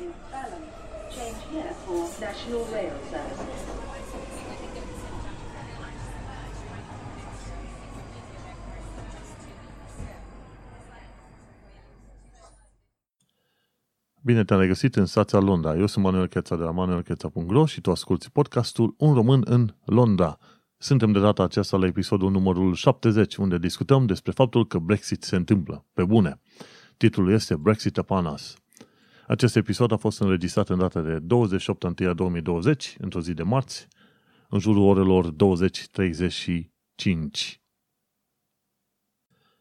in Balham. Change here for National Rail Service. Bine te-am regăsit în stația Londra. Eu sunt Manuel Cheța de la manuelcheța.ro și tu asculti podcastul Un român în Londra. Suntem de data aceasta la episodul numărul 70, unde discutăm despre faptul că Brexit se întâmplă. Pe bune. Titlul este Brexit Upon Us. Acest episod a fost înregistrat în data de 28 1 2020, într-o zi de marți, în jurul orelor 20.35.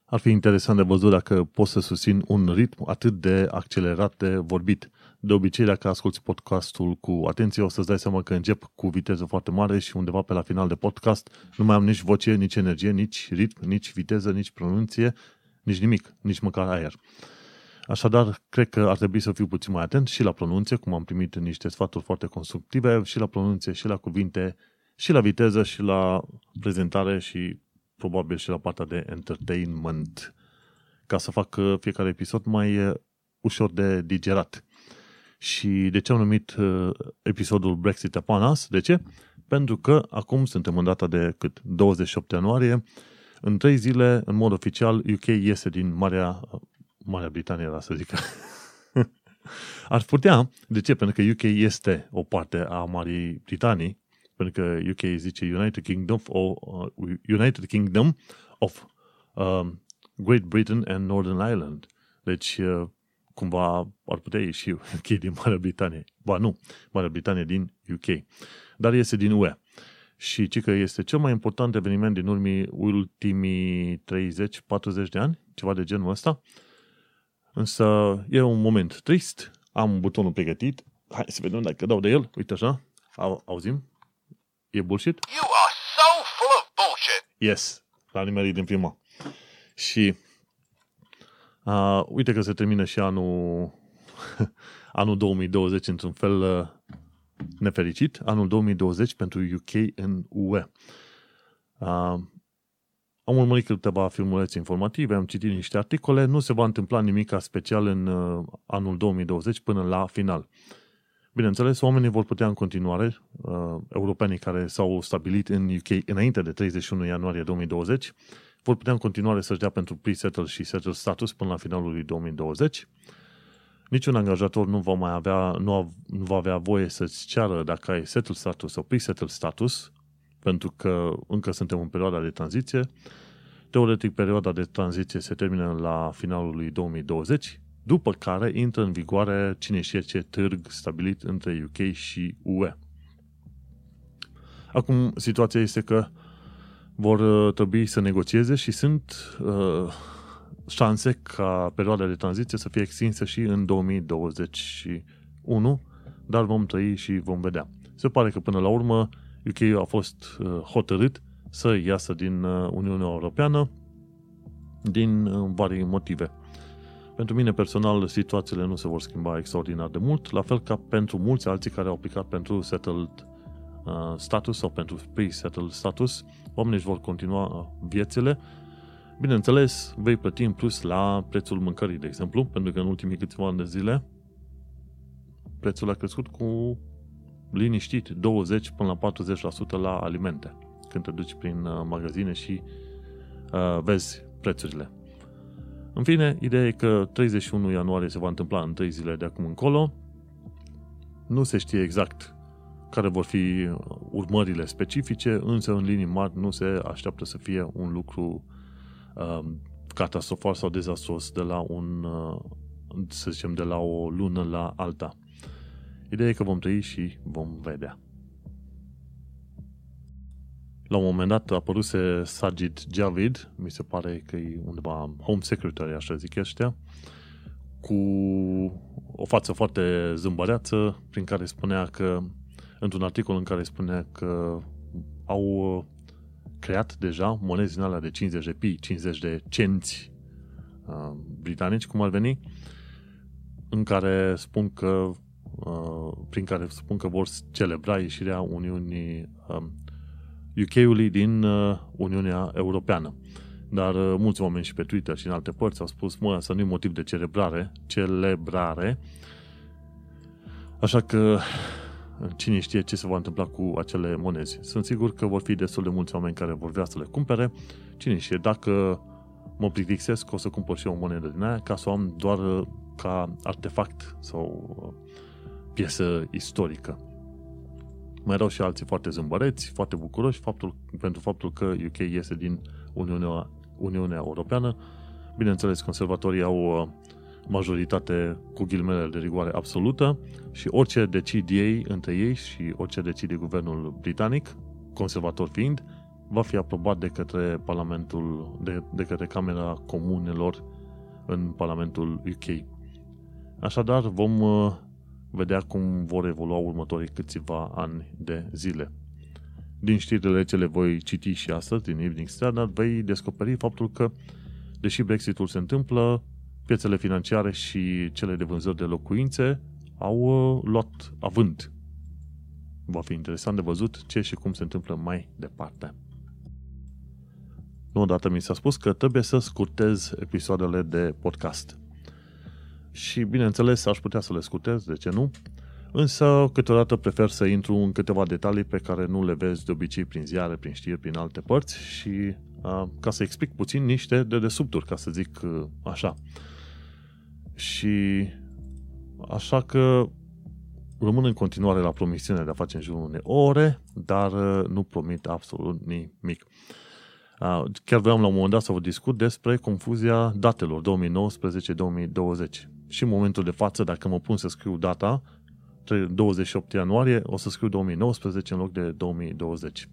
Ar fi interesant de văzut dacă pot să susțin un ritm atât de accelerat de vorbit. De obicei, dacă asculti podcastul cu atenție, o să-ți dai seama că încep cu viteză foarte mare și undeva pe la final de podcast nu mai am nici voce, nici energie, nici ritm, nici viteză, nici pronunție, nici nimic, nici măcar aer. Așadar, cred că ar trebui să fiu puțin mai atent și la pronunție, cum am primit niște sfaturi foarte constructive, și la pronunție, și la cuvinte, și la viteză, și la prezentare și probabil și la partea de entertainment, ca să fac uh, fiecare episod mai uh, ușor de digerat. Și de ce am numit uh, episodul Brexit Upon Us? De ce? Pentru că acum suntem în data de cât? 28 ianuarie. În trei zile, în mod oficial, UK iese din Marea, Marea Britanie, era să zic. Ar putea. De ce? Pentru că UK este o parte a Marii Britanii pentru că UK zice United Kingdom of, uh, United Kingdom of um, Great Britain and Northern Ireland. Deci, uh, cumva ar putea ieși UK din Marea Britanie. Ba nu, Marea Britanie din UK. Dar este din UE. Și ci că este cel mai important eveniment din urmii ultimii 30-40 de ani, ceva de genul ăsta. Însă e un moment trist. Am butonul pregătit. Hai să vedem dacă dau de el. Uite așa. Au, auzim? E bullshit? You are so full of bullshit. Yes. L-a nimerit din prima. Și uh, uite că se termină și anul anul 2020 într-un fel uh, nefericit. Anul 2020 pentru UK în UE. Uh, am urmărit câteva filmulețe informative, am citit niște articole, nu se va întâmpla nimic special în uh, anul 2020 până la final. Bineînțeles, oamenii vor putea în continuare, uh, europenii care s-au stabilit în UK înainte de 31 ianuarie 2020, vor putea în continuare să-și dea pentru pre-settle și settle status până la finalul lui 2020. Niciun angajator nu va mai avea, nu, a, nu va avea voie să-ți ceară dacă ai settle status sau pre-settle status, pentru că încă suntem în perioada de tranziție. Teoretic, perioada de tranziție se termină la finalul lui 2020, după care intră în vigoare cine știe ce târg stabilit între UK și UE. Acum, situația este că vor uh, trebui să negocieze și sunt uh, șanse ca perioada de tranziție să fie extinsă și în 2021, dar vom trăi și vom vedea. Se pare că până la urmă UK a fost uh, hotărât să iasă din uh, Uniunea Europeană din uh, vari motive. Pentru mine personal, situațiile nu se vor schimba extraordinar de mult, la fel ca pentru mulți alții care au aplicat pentru settled uh, status sau pentru pre-settled status, oamenii își vor continua uh, viețile. Bineînțeles, vei plăti în plus la prețul mâncării, de exemplu, pentru că în ultimii câțiva ani de zile prețul a crescut cu liniștit 20 până la 40% la alimente când te duci prin uh, magazine și uh, vezi prețurile. În fine, ideea e că 31 ianuarie se va întâmpla în 3 zile de acum încolo. Nu se știe exact care vor fi urmările specifice, însă în linii mari nu se așteaptă să fie un lucru uh, catastrofal sau dezastruos de la un, uh, să zicem, de la o lună la alta. Ideea e că vom trăi și vom vedea. La un moment dat a apăruse Sajid Javid, mi se pare că e undeva Home Secretary, așa zic ăștia, cu o față foarte zâmbăreață, prin care spunea că, într-un articol în care spunea că au creat deja monezi din alea de 50 de pi, 50 de cenți uh, britanici, cum ar veni, în care spun că uh, prin care spun că vor celebra ieșirea Uniunii uh, UK-ului din uh, Uniunea Europeană. Dar uh, mulți oameni și pe Twitter și în alte părți au spus, mă, asta nu e motiv de celebrare, celebrare, Așa că cine știe ce se va întâmpla cu acele monezi. Sunt sigur că vor fi destul de mulți oameni care vor vrea să le cumpere. Cine știe, dacă mă plictisesc, o să cumpăr și eu o monedă din aia ca să o am doar uh, ca artefact sau uh, piesă istorică. Mai erau și alții foarte zâmbăreți, foarte bucuroși faptul, pentru faptul că UK iese din Uniunea, Uniunea Europeană. Bineînțeles, conservatorii au uh, majoritate cu ghilmele de rigoare absolută și orice decid ei între ei și orice decide guvernul britanic, conservator fiind, va fi aprobat de către Parlamentul, de, de către Camera Comunelor în Parlamentul UK. Așadar, vom uh, vedea cum vor evolua următorii câțiva ani de zile. Din știrile ce le voi citi și astăzi, din Evening Standard, vei descoperi faptul că, deși Brexitul se întâmplă, piețele financiare și cele de vânzări de locuințe au uh, luat avânt. Va fi interesant de văzut ce și cum se întâmplă mai departe. Nu odată mi s-a spus că trebuie să scurtez episoadele de podcast. Și bineînțeles aș putea să le scurtez, de ce nu? Însă câteodată prefer să intru în câteva detalii pe care nu le vezi de obicei prin ziare, prin știri, prin alte părți și a, ca să explic puțin niște de desubturi, ca să zic așa. Și așa că rămân în continuare la promisiunea de a face în jurul unei ore, dar nu promit absolut nimic. Chiar vreau la un moment dat să vă discut despre confuzia datelor 2019-2020. Și în momentul de față, dacă mă pun să scriu data, 28 ianuarie, o să scriu 2019 în loc de 2020.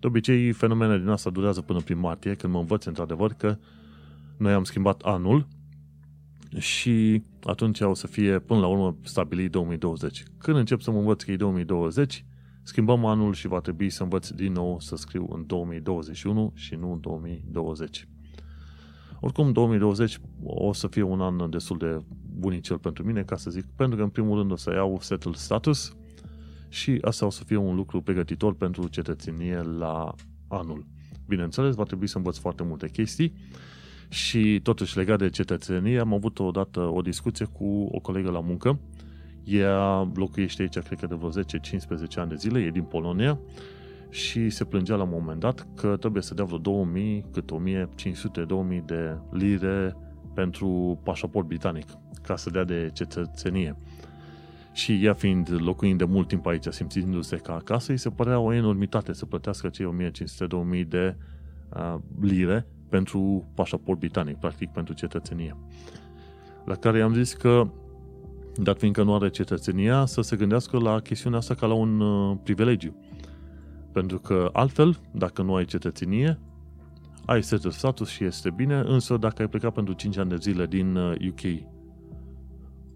De obicei, fenomenele din asta durează până prin martie, când mă învăț într-adevăr că noi am schimbat anul și atunci o să fie până la urmă stabilit 2020. Când încep să mă învăț că e 2020, schimbăm anul și va trebui să învăț din nou să scriu în 2021 și nu în 2020. Oricum, 2020 o să fie un an destul de bunicel pentru mine, ca să zic, pentru că în primul rând o să iau settled status și asta o să fie un lucru pregătitor pentru cetățenie la anul. Bineînțeles, va trebui să învăț foarte multe chestii și totuși legat de cetățenie am avut odată o discuție cu o colegă la muncă ea locuiește aici, cred că de vreo 10-15 ani de zile, e din Polonia și se plângea la un moment dat că trebuie să dea vreo 2000, cât 1500-2000 de lire pentru pașaport britanic, ca să dea de cetățenie. Și ea fiind locuind de mult timp aici, simțindu-se ca acasă, îi se părea o enormitate să plătească cei 1500-2000 de uh, lire pentru pașaport britanic, practic pentru cetățenie. La care i-am zis că dat fiindcă nu are cetățenia, să se gândească la chestiunea asta ca la un uh, privilegiu. Pentru că altfel, dacă nu ai cetățenie, ai settled status și este bine, însă dacă ai plecat pentru 5 ani de zile din UK uh,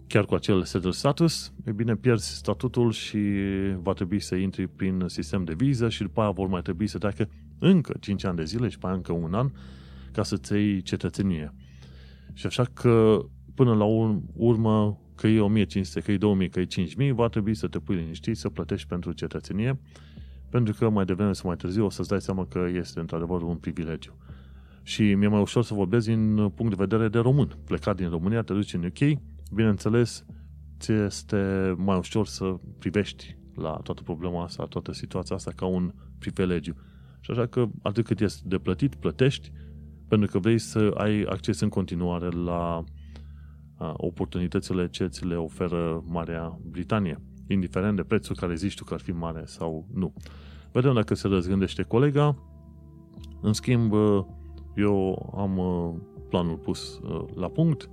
chiar cu acel settled status, e bine, pierzi statutul și va trebui să intri prin sistem de viză și după aia vor mai trebui să treacă încă 5 ani de zile și după aia încă un an ca să-ți iei cetățenie. Și așa că până la urmă că e 1500, că e 2000, că e 5000, va trebui să te pui liniștit, să plătești pentru cetățenie, pentru că mai devreme sau mai târziu o să-ți dai seama că este într-adevăr un privilegiu. Și mi-e mai ușor să vorbesc din punct de vedere de român. Plecat din România, te duci în UK, bineînțeles, ți este mai ușor să privești la toată problema asta, toată situația asta ca un privilegiu. Și așa că atât cât este de plătit, plătești, pentru că vrei să ai acces în continuare la oportunitățile ce ți le oferă Marea Britanie, indiferent de prețul care zici tu că ar fi mare sau nu. Vedem dacă se răzgândește colega. În schimb, eu am planul pus la punct.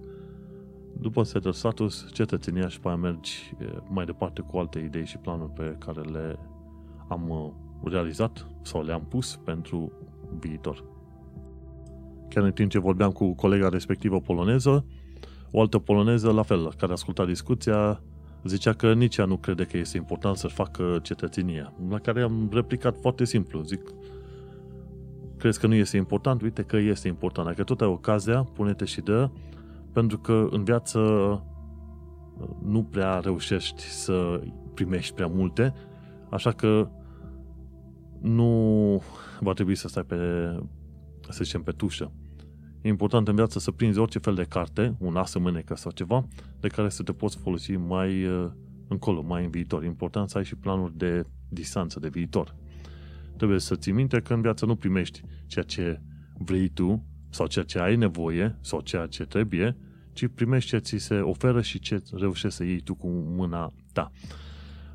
După setul status, cetățenia și pe aia mergi mai departe cu alte idei și planuri pe care le am realizat sau le-am pus pentru viitor. Chiar în timp ce vorbeam cu colega respectivă poloneză, o altă poloneză, la fel, care asculta discuția, zicea că nici ea nu crede că este important să-și facă cetățenia. La care am replicat foarte simplu. Zic, crezi că nu este important? Uite că este important. Dacă tot ai ocazia, pune-te și dă, pentru că în viață nu prea reușești să primești prea multe, așa că nu va trebui să stai pe, să zicem, pe tușă. E important în viață să prinzi orice fel de carte, un as în mânecă sau ceva, de care să te poți folosi mai uh, încolo, mai în viitor. Important să ai și planuri de distanță, de viitor. Trebuie să ții minte că în viață nu primești ceea ce vrei tu sau ceea ce ai nevoie sau ceea ce trebuie, ci primești ce ți se oferă și ce reușești să iei tu cu mâna ta.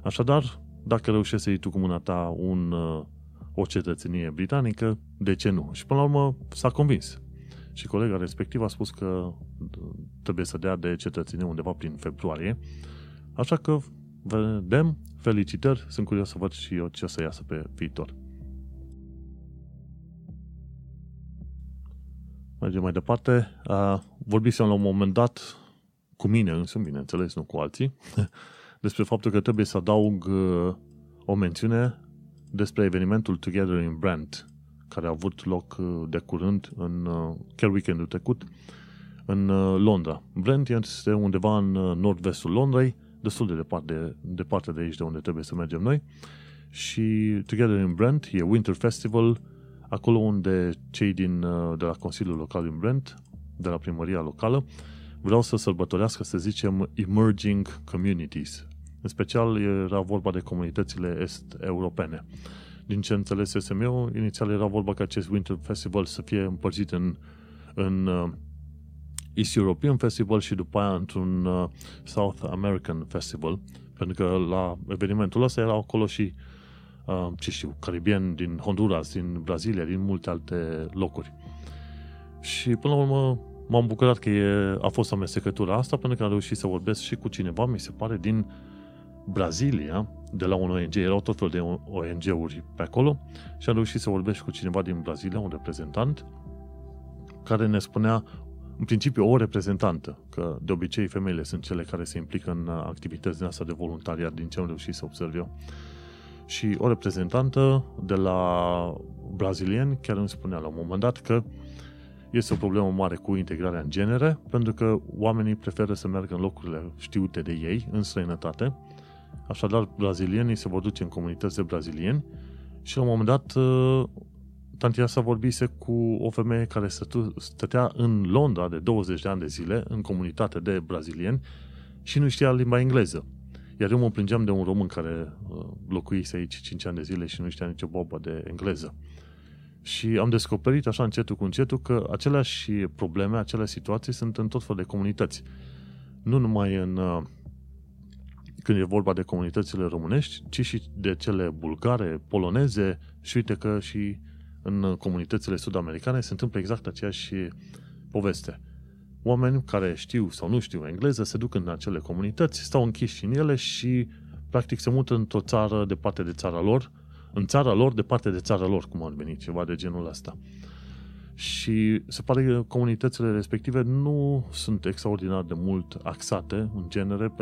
Așadar, dacă reușești să iei tu cu mâna ta un, uh, o cetățenie britanică, de ce nu? Și până la urmă s-a convins. Și colega respectiv a spus că trebuie să dea de cetățenie undeva prin februarie. Așa că vedem, felicitări, sunt curios să văd și eu ce o să iasă pe viitor. Mergem mai departe. Vorbisem la un moment dat cu mine însumi, bineînțeles, nu cu alții, despre faptul că trebuie să adaug uh, o mențiune despre evenimentul Together in Brand, care a avut loc uh, de curând, în, uh, chiar weekendul trecut, în Londra. Brent este undeva în nord-vestul Londrei, destul de departe, departe de aici de unde trebuie să mergem noi. Și Together in Brent e Winter Festival, acolo unde cei din, de la Consiliul Local din Brent, de la primăria locală, vreau să sărbătorească, să zicem, emerging communities. În special era vorba de comunitățile est-europene. Din ce înțelesesem eu, inițial era vorba că acest Winter Festival să fie împărțit în, în uh, East European Festival și după aia într-un uh, South American Festival, pentru că la evenimentul ăsta erau acolo și, uh, ce știu, caribieni din Honduras, din Brazilia, din multe alte locuri. Și până la urmă m-am bucurat că e, a fost amestecătura asta, pentru că am reușit să vorbesc și cu cineva, mi se pare, din Brazilia, de la un ONG, erau tot felul de ONG-uri pe acolo și am reușit să vorbesc cu cineva din Brazilia, un reprezentant, care ne spunea, în principiu, o reprezentantă, că de obicei femeile sunt cele care se implică în activități din asta de voluntariat, din ce am reușit să observ eu. Și o reprezentantă de la brazilieni chiar îmi spunea la un moment dat că este o problemă mare cu integrarea în genere, pentru că oamenii preferă să meargă în locurile știute de ei, în străinătate, Așadar, brazilienii se vor duce în comunități de brazilieni și la un moment dat uh, tantia sa vorbise cu o femeie care stătea în Londra de 20 de ani de zile, în comunitate de brazilieni, și nu știa limba engleză. Iar eu mă plângeam de un român care uh, locuise aici 5 ani de zile și nu știa nicio bobă de engleză. Și am descoperit așa încetul cu încetul că aceleași probleme, aceleași situații sunt în tot fel de comunități. Nu numai în uh, când e vorba de comunitățile românești, ci și de cele bulgare, poloneze și uite că și în comunitățile sud-americane se întâmplă exact aceeași poveste. Oameni care știu sau nu știu engleză se duc în acele comunități, stau închiși în ele și practic se mută într-o țară departe de țara lor, în țara lor, departe de țara lor, cum ar veni, ceva de genul ăsta. Și se pare că comunitățile respective nu sunt extraordinar de mult axate, în genere,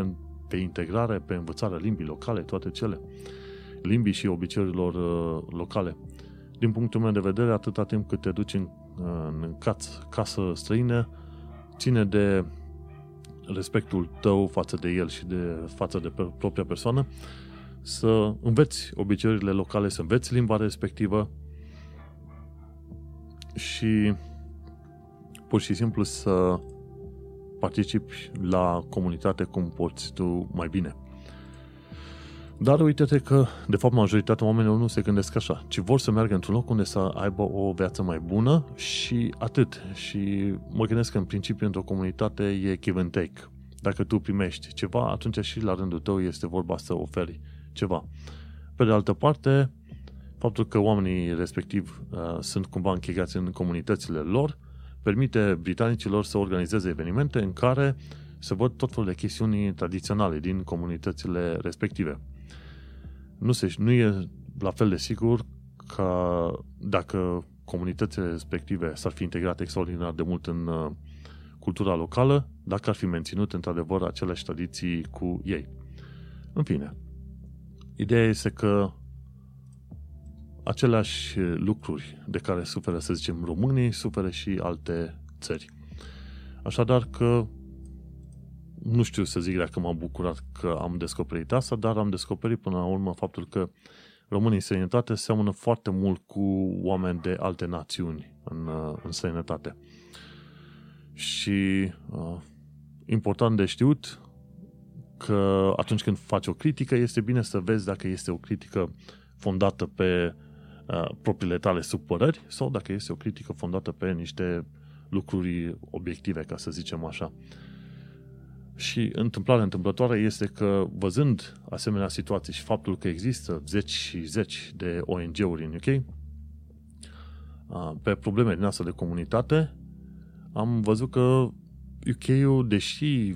pe integrare, pe învățarea limbii locale, toate cele. Limbii și obiceiurilor uh, locale. Din punctul meu de vedere, atâta timp cât te duci în, în caț, casă străină, ține de respectul tău față de el și de față de propria persoană, să înveți obiceiurile locale, să înveți limba respectivă și pur și simplu să participi la comunitate cum poți tu mai bine. Dar uite-te că, de fapt, majoritatea oamenilor nu se gândesc așa, ci vor să meargă într-un loc unde să aibă o viață mai bună și atât. Și mă gândesc că, în principiu, într-o comunitate e give and take. Dacă tu primești ceva, atunci și la rândul tău este vorba să oferi ceva. Pe de altă parte, faptul că oamenii respectiv uh, sunt cumva închegați în comunitățile lor, permite britanicilor să organizeze evenimente în care se văd tot felul de chestiuni tradiționale din comunitățile respective. Nu, se, nu e la fel de sigur că dacă comunitățile respective s-ar fi integrat extraordinar de mult în uh, cultura locală, dacă ar fi menținut într-adevăr aceleași tradiții cu ei. În fine, ideea este că aceleași lucruri de care suferă, să zicem, românii, suferă și alte țări. Așadar că nu știu să zic dacă m-am bucurat că am descoperit asta, dar am descoperit până la urmă faptul că românii în străinătate seamănă foarte mult cu oameni de alte națiuni în, în străinătate. Și uh, important de știut că atunci când faci o critică, este bine să vezi dacă este o critică fondată pe uh, propriile tale supărări sau dacă este o critică fondată pe niște lucruri obiective, ca să zicem așa. Și întâmplarea întâmplătoare este că, văzând asemenea situații și faptul că există zeci și zeci de ONG-uri în UK, pe probleme din asta de comunitate, am văzut că UK-ul, deși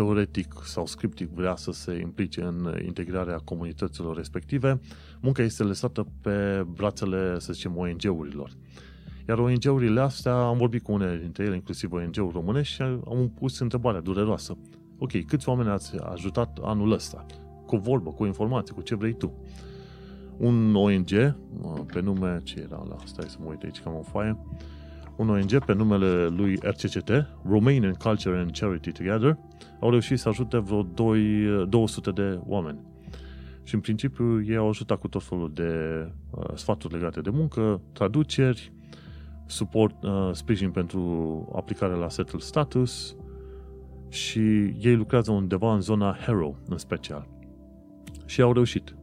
teoretic sau scriptic vrea să se implice în integrarea comunităților respective, munca este lăsată pe brațele, să zicem, ONG-urilor. Iar ONG-urile astea, am vorbit cu unele dintre ele, inclusiv ONG-uri românești, și am pus întrebarea dureroasă. Ok, câți oameni ați ajutat anul ăsta? Cu vorbă, cu informații, cu ce vrei tu. Un ONG, pe nume, ce era la, stai să mă uit aici că am o foaie, un ONG pe numele lui RCCT, Romanian Culture and Charity Together, au reușit să ajute vreo 2, 200 de oameni. Și în principiu ei au ajutat cu tot felul de uh, sfaturi legate de muncă, traduceri, suport, uh, sprijin pentru aplicarea la settle status și ei lucrează undeva în zona Harrow în special. Și au reușit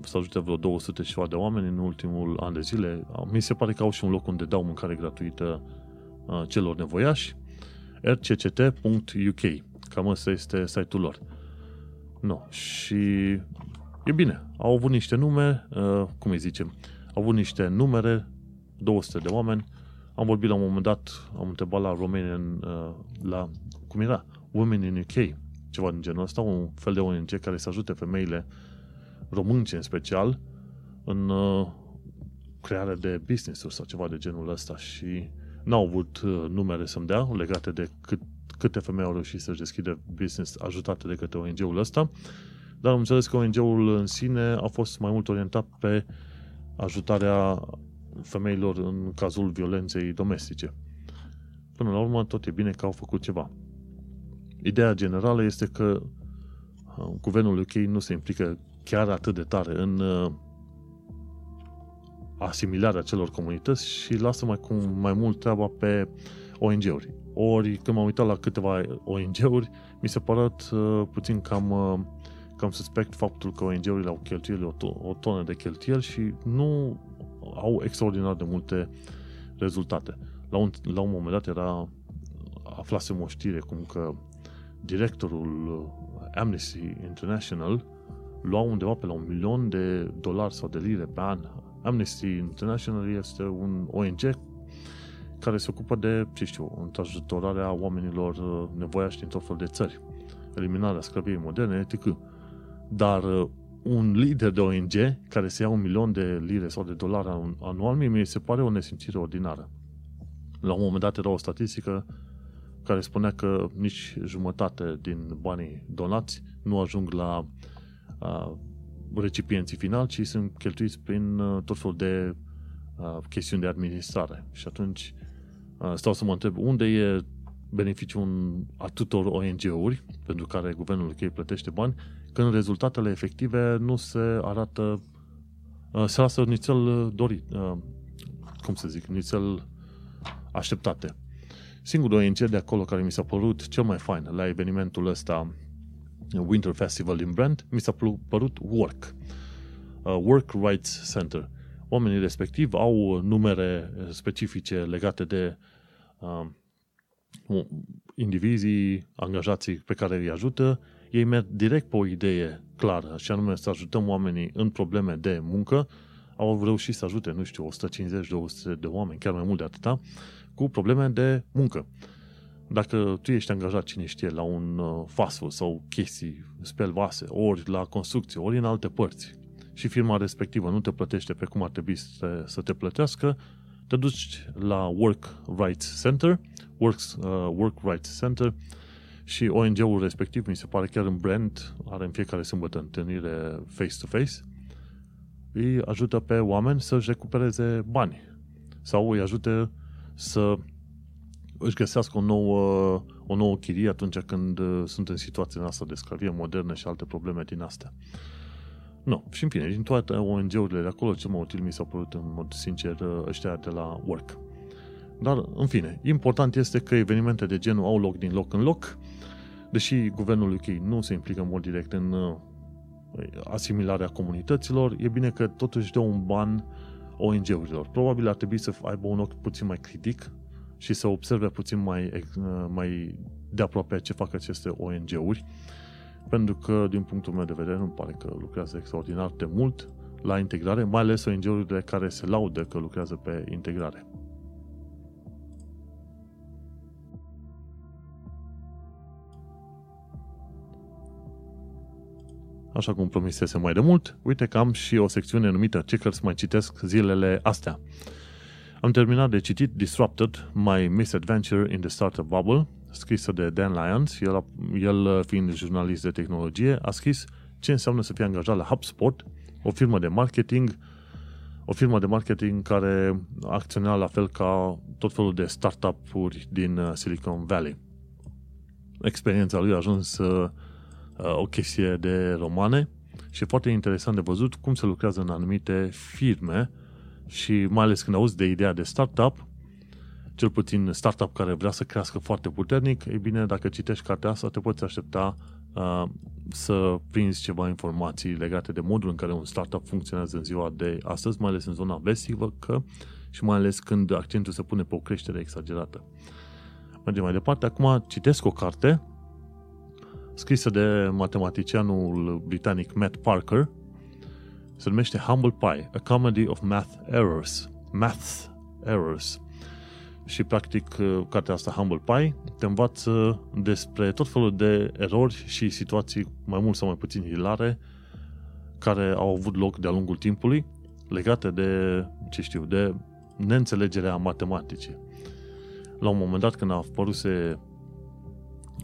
să ajute vreo 200 și ceva de oameni în ultimul an de zile. Mi se pare că au și un loc unde dau mâncare gratuită celor nevoiași. rcct.uk Cam ăsta este site-ul lor. No. Și e bine. Au avut niște nume, cum îi zicem, au avut niște numere, 200 de oameni. Am vorbit la un moment dat, am întrebat la Romanian, la, cum era, Women in UK, ceva din genul ăsta, un fel de ONG care să ajute femeile românce în special, în uh, crearea de business-uri sau ceva de genul ăsta și n-au avut uh, numere să-mi dea legate de cât, câte femei au reușit să-și deschide business ajutate de către ONG-ul ăsta, dar am înțeles că ONG-ul în sine a fost mai mult orientat pe ajutarea femeilor în cazul violenței domestice. Până la urmă, tot e bine că au făcut ceva. Ideea generală este că uh, guvernul UK nu se implică chiar atât de tare în uh, asimilarea celor comunități și lasă mai, cum, mai mult treaba pe ONG-uri. Ori când m-am uitat la câteva ONG-uri, mi se părut uh, puțin cam, uh, cam suspect faptul că ONG-urile au cheltuieli o, o tonă de cheltuieli și nu au extraordinar de multe rezultate. La un, la un moment dat era aflasem o știre cum că directorul Amnesty International lua undeva pe la un milion de dolari sau de lire pe an. Amnesty International este un ONG care se ocupă de, ce știu, întrajutorarea oamenilor uh, nevoiași din tot fel de țări, eliminarea sclaviei moderne, etc. Dar uh, un lider de ONG care se ia un milion de lire sau de dolari anual, mie mi se pare o nesimțire ordinară. La un moment dat era o statistică care spunea că nici jumătate din banii donați nu ajung la recipienții finali, ci sunt cheltuiți prin uh, tot felul de uh, chestiuni de administrare. Și atunci uh, stau să mă întreb unde e beneficiul atâtor ONG-uri pentru care guvernul UK plătește bani, când rezultatele efective nu se arată, se lasă nițel dorit, cum să zic, nițel așteptate. Singurul ONG de acolo care mi s-a părut cel mai fain la evenimentul ăsta Winter Festival din Brand, mi s-a părut Work. Uh, Work Rights Center. Oamenii respectiv au numere specifice legate de uh, indivizii, angajații pe care îi ajută. Ei merg direct pe o idee clară, și anume să ajutăm oamenii în probleme de muncă. Au reușit să ajute, nu știu, 150-200 de oameni, chiar mai mult de atâta, cu probleme de muncă. Dacă tu ești angajat, cine știe, la un uh, fast food sau chestii, spel vase, ori la construcție, ori în alte părți, și firma respectivă nu te plătește pe cum ar trebui să te, să te plătească, te duci la Work Rights Center, Works, uh, Work Rights Center și ONG-ul respectiv, mi se pare chiar în brand, are în fiecare sâmbătă întâlnire face-to-face, îi ajută pe oameni să-și recupereze bani sau îi ajută să își găsească o nouă, o nouă chirie atunci când uh, sunt în situația asta de sclavie modernă și alte probleme din astea. Nu, și în fine, din toate ONG-urile de acolo, cel mai util mi s-a părut în mod sincer uh, ăștia de la Work. Dar, în fine, important este că evenimente de genul au loc din loc în loc, deși guvernul UK nu se implică în mod direct în uh, asimilarea comunităților, e bine că totuși dă un ban ONG-urilor. Probabil ar trebui să aibă un ochi puțin mai critic și să observe puțin mai, uh, mai de aproape ce fac aceste ONG-uri, pentru că, din punctul meu de vedere, nu pare că lucrează extraordinar de mult la integrare, mai ales ONG-urile care se laudă că lucrează pe integrare. Așa cum promisese mai de mult, uite că am și o secțiune numită Ce cărți mai citesc zilele astea. Am terminat de citit Disrupted, My Misadventure in the Startup Bubble, scrisă de Dan Lyons, el, el fiind jurnalist de tehnologie, a scris ce înseamnă să fie angajat la HubSpot, o firmă de marketing, o firmă de marketing care acționa la fel ca tot felul de startup-uri din uh, Silicon Valley. Experiența lui a ajuns uh, o chestie de romane și e foarte interesant de văzut cum se lucrează în anumite firme și mai ales când auzi de ideea de startup, cel puțin startup care vrea să crească foarte puternic, e bine, dacă citești cartea asta, te poți aștepta uh, să prinzi ceva informații legate de modul în care un startup funcționează în ziua de astăzi, mai ales în zona vestică că, și mai ales când accentul se pune pe o creștere exagerată. Mergem mai departe. Acum citesc o carte scrisă de matematicianul britanic Matt Parker, se numește Humble Pie, A Comedy of Math Errors. Math Errors. Și, practic, cartea asta, Humble Pie, te învață despre tot felul de erori și situații mai mult sau mai puțin hilare care au avut loc de-a lungul timpului legate de, ce știu, de neînțelegerea matematicii. La un moment dat, când a apărut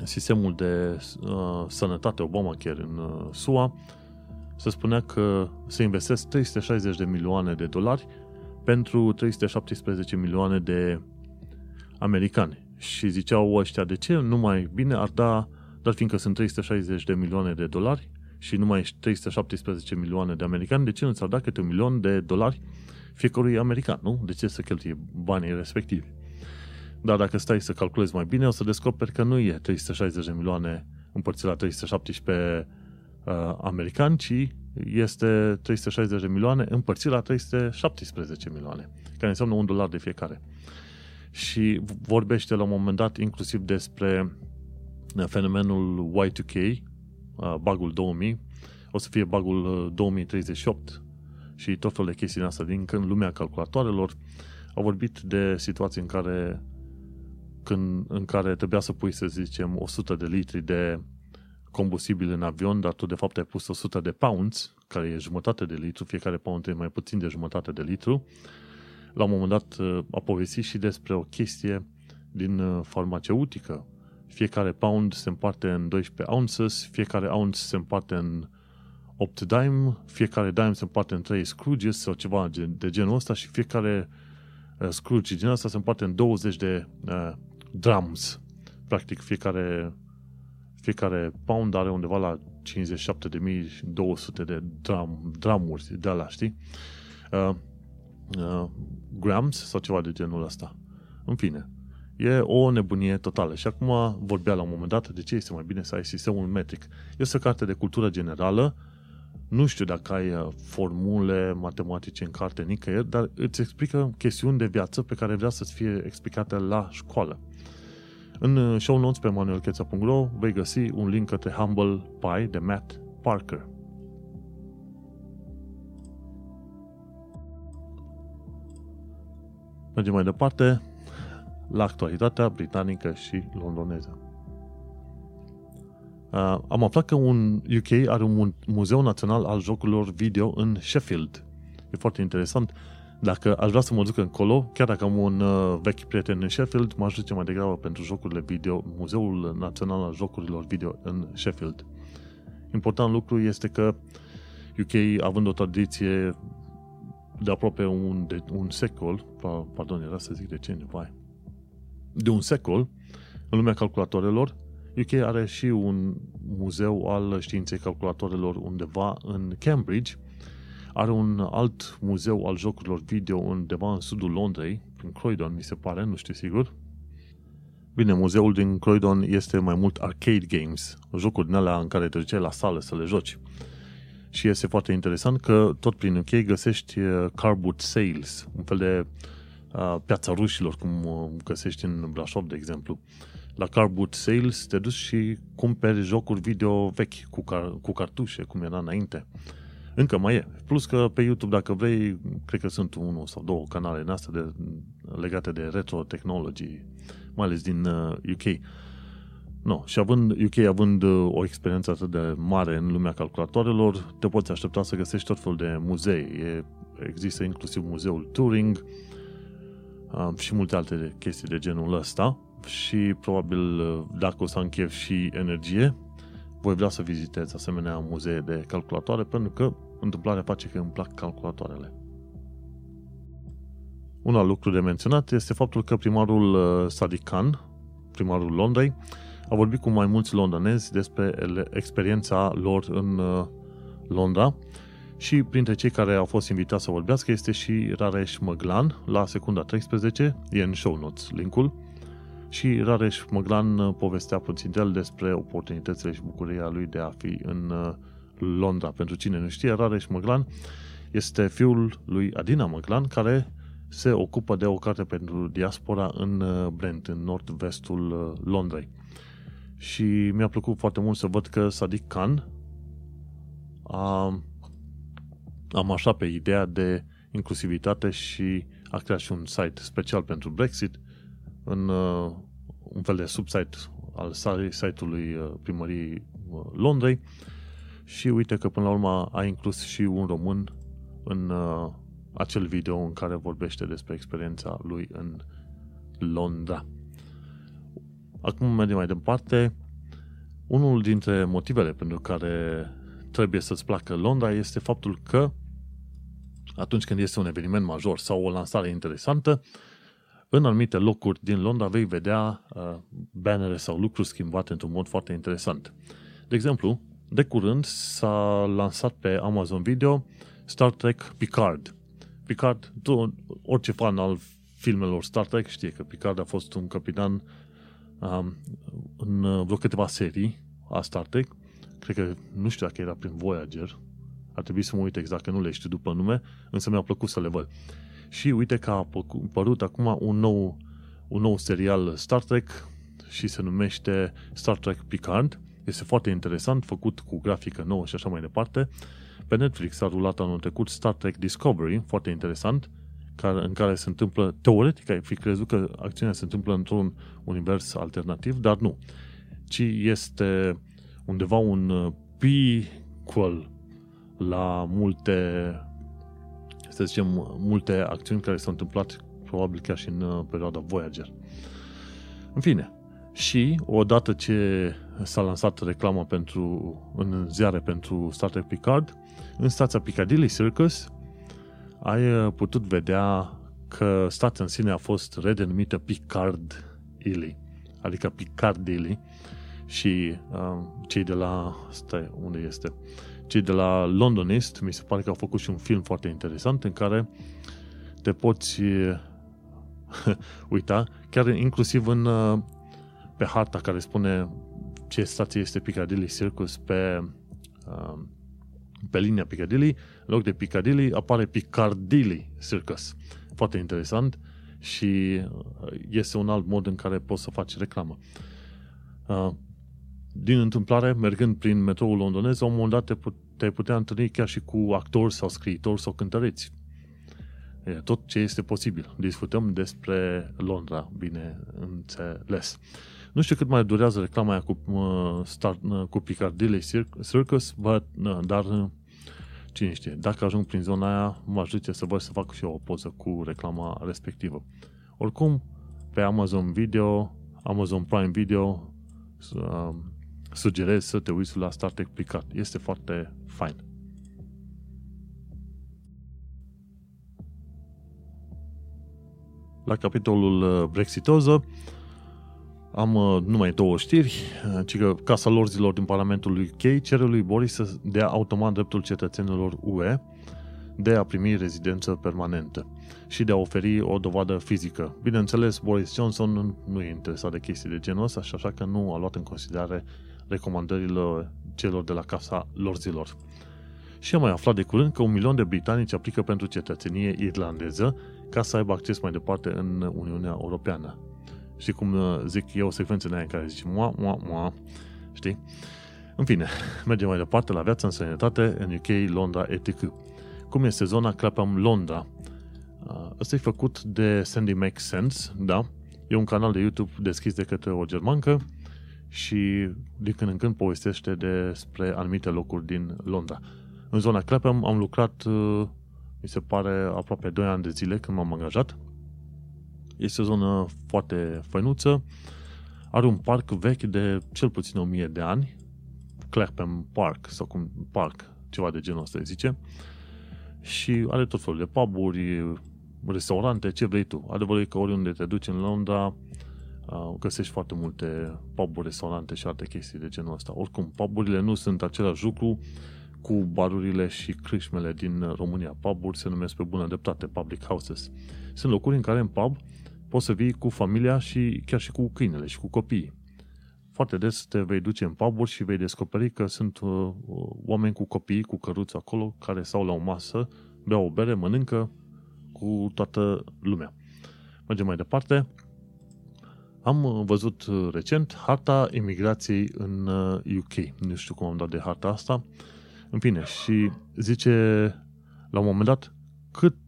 sistemul de uh, sănătate Obamacare în uh, SUA, se spunea că se investesc 360 de milioane de dolari pentru 317 milioane de americani. Și ziceau ăștia de ce nu mai bine ar da, dar fiindcă sunt 360 de milioane de dolari și numai 317 milioane de americani, de ce nu ți-ar da câte un milion de dolari fiecărui american, nu? De ce să cheltuie banii respectivi? Dar dacă stai să calculezi mai bine, o să descoperi că nu e 360 de milioane împărțit la 317 uh, americani, ci este 360 de milioane împărțit la 317 milioane, care înseamnă un dolar de fiecare. Și vorbește la un moment dat inclusiv despre uh, fenomenul Y2K, uh, bugul 2000, o să fie bugul 2038 uh, și tot felul de chestii astea din când lumea calculatoarelor au vorbit de situații în care când, în care trebuia să pui, să zicem, 100 de litri de combustibil în avion, dar tu de fapt ai pus 100 de pounds, care e jumătate de litru, fiecare pound e mai puțin de jumătate de litru. La un moment dat uh, a povestit și despre o chestie din uh, farmaceutică. Fiecare pound se împarte în 12 ounces, fiecare ounce se împarte în 8 dime, fiecare dime se împarte în 3 scrooges sau ceva de genul ăsta și fiecare uh, scrooge din asta se împarte în 20 de uh, drums. Practic fiecare, fiecare pound are undeva la 57.200 de drum, drumuri de alea, știi? Uh, uh, grams sau ceva de genul ăsta. În fine, e o nebunie totală. Și acum vorbea la un moment dat de ce este mai bine să ai sistemul metric. Este o carte de cultură generală, nu știu dacă ai uh, formule matematice în carte nicăieri, dar îți explică chestiuni de viață pe care vrea să-ți fie explicate la școală. În uh, show notes pe manuelcheța.ro vei găsi un link către Humble Pie de Matt Parker. Mergem mai departe la actualitatea britanică și londoneză. Uh, am aflat că un UK are un muzeu național al jocurilor video în Sheffield. E foarte interesant. Dacă aș vrea să mă duc încolo, chiar dacă am un uh, vechi prieten în Sheffield, mă aș duce mai degrabă pentru jocurile video, Muzeul Național al Jocurilor Video în Sheffield. Important lucru este că UK, având o tradiție de aproape un, de, un secol, pardon, era să zic de ce, vai, de un secol, în lumea calculatoarelor, UK are și un muzeu al științei calculatoarelor undeva în Cambridge, are un alt muzeu al jocurilor video undeva în sudul Londrei, în Croydon, mi se pare, nu știu sigur. Bine, muzeul din Croydon este mai mult arcade games, jocuri din alea în care te duceai la sală să le joci. Și este foarte interesant că tot prin UK găsești uh, car boot sales, un fel de uh, piața rușilor, cum uh, găsești în Brașov, de exemplu. La car boot sales te duci și cumperi jocuri video vechi cu, car- cu cartușe, cum era înainte. Încă mai e. Plus că pe YouTube, dacă vrei, cred că sunt unul sau două canale în astea de, legate de retro technology, mai ales din uh, UK. No, și având, UK având uh, o experiență atât de mare în lumea calculatoarelor, te poți aștepta să găsești tot felul de muzei. E, există inclusiv muzeul Turing uh, și multe alte chestii de genul ăsta și probabil uh, dacă o să am chef și energie, voi vrea să vizitez asemenea muzee de calculatoare pentru că întâmplarea face că îmi plac calculatoarele. Un alt lucru de menționat este faptul că primarul uh, Sadiq Khan, primarul Londrei, a vorbit cu mai mulți londonezi despre experiența lor în uh, Londra și printre cei care au fost invitați să vorbească este și Raresh Măglan la secunda 13, e în show notes linkul, și Raresh Măglan uh, povestea puțin el despre oportunitățile și bucuria lui de a fi în Londra. Pentru cine nu știe, Raresh Măglan este fiul lui Adina Măglan, care se ocupă de o carte pentru diaspora în uh, Brent, în nord-vestul uh, Londrei. Și mi-a plăcut foarte mult să văd că Sadiq Khan a, am așa pe ideea de inclusivitate și a creat și un site special pentru Brexit în uh, un fel de subsite al site-ului primăriei Londrei și uite că până la urmă a inclus și un român în acel video în care vorbește despre experiența lui în Londra. Acum mergem mai departe. Unul dintre motivele pentru care trebuie să-ți placă Londra este faptul că atunci când este un eveniment major sau o lansare interesantă, în anumite locuri din Londra vei vedea uh, bannere sau lucruri schimbate într-un mod foarte interesant. De exemplu, de curând s-a lansat pe Amazon Video Star Trek Picard. Picard, tu, orice fan al filmelor Star Trek știe că Picard a fost un capitan um, în vreo câteva serii a Star Trek. Cred că, nu știu dacă era prin Voyager, ar trebui să mă uit exact, că nu le știu după nume, însă mi-a plăcut să le văd. Și uite că a apărut acum un nou, un nou serial Star Trek și se numește Star Trek Picard. Este foarte interesant, făcut cu grafică nouă și așa mai departe. Pe Netflix a rulat anul trecut Star Trek Discovery, foarte interesant, care, în care se întâmplă, teoretic ai fi crezut că acțiunea se întâmplă într-un univers alternativ, dar nu. Ci este undeva un uh, prequel la multe, să zicem, multe acțiuni care s-au întâmplat probabil chiar și în uh, perioada Voyager. În fine, și odată ce s-a lansat reclama pentru, în ziare pentru Star Trek Picard, în stația Piccadilly Circus ai uh, putut vedea că stația în sine a fost redenumită Picard Illy, adică Piccadilly și uh, cei de la, stai, unde este? Cei de la Londonist, mi se pare că au făcut și un film foarte interesant în care te poți uh, uita, chiar inclusiv în, uh, pe harta care spune ce stație este Piccadilly Circus pe uh, pe linia Piccadilly, în loc de Piccadilly apare Piccadilly Circus. Foarte interesant și uh, este un alt mod în care poți să faci reclamă. Uh, din întâmplare, mergând prin metroul londonez, la un moment dat te, te putea întâlni chiar și cu actori sau scriitori sau cântăreți. E tot ce este posibil. Discutăm despre Londra, bine înțeles. Nu știu cât mai durează reclama aia cu, uh, start, uh, cu Piccadilly Circus, but, uh, dar uh, cine știe, dacă ajung prin zona aia, mă ajute să văd să fac și eu o poză cu reclama respectivă. Oricum, pe Amazon Video, Amazon Prime Video, uh, sugerez să te uiți la Star Trek Picard. Este foarte fain. La capitolul uh, Brexitoză, am uh, numai două știri, uh, ci că Casa Lorzilor din Parlamentul UK cere lui Boris să dea automat dreptul cetățenilor UE de a primi rezidență permanentă și de a oferi o dovadă fizică. Bineînțeles, Boris Johnson nu e interesat de chestii de genul ăsta și așa că nu a luat în considerare recomandările celor de la Casa Lorzilor. Și am mai aflat de curând că un milion de britanici aplică pentru cetățenie irlandeză ca să aibă acces mai departe în Uniunea Europeană. Știi cum uh, zic eu, secvențe în care zice mua, mua, mua, știi? În fine, mergem mai departe la viața în sănătate în UK, Londra, etc. Cum este zona Clapham, Londra? Uh, ăsta e făcut de Sandy Makes Sense, da? E un canal de YouTube deschis de către o germancă și din când în când povestește despre anumite locuri din Londra. În zona Clapham am lucrat, uh, mi se pare, aproape 2 ani de zile când m-am angajat. Este o zonă foarte făinuță, are un parc vechi de cel puțin 1000 de ani, Clapham Park, sau cum park, ceva de genul ăsta zice, și are tot felul de puburi, restaurante, ce vrei tu. Adevărul e că oriunde te duci în Londra, uh, găsești foarte multe puburi, restaurante și alte chestii de genul ăsta. Oricum, puburile nu sunt același lucru cu barurile și crâșmele din România. Puburi se numesc pe bună dreptate public houses. Sunt locuri în care în pub poți să vii cu familia și chiar și cu câinele și cu copiii. Foarte des te vei duce în puburi și vei descoperi că sunt uh, oameni cu copii, cu căruți acolo, care stau la o masă, beau o bere, mănâncă cu toată lumea. Mergem mai departe. Am văzut recent harta imigrației în UK. Uh, nu știu cum am dat de harta asta. În fine, și zice la un moment dat cât la sută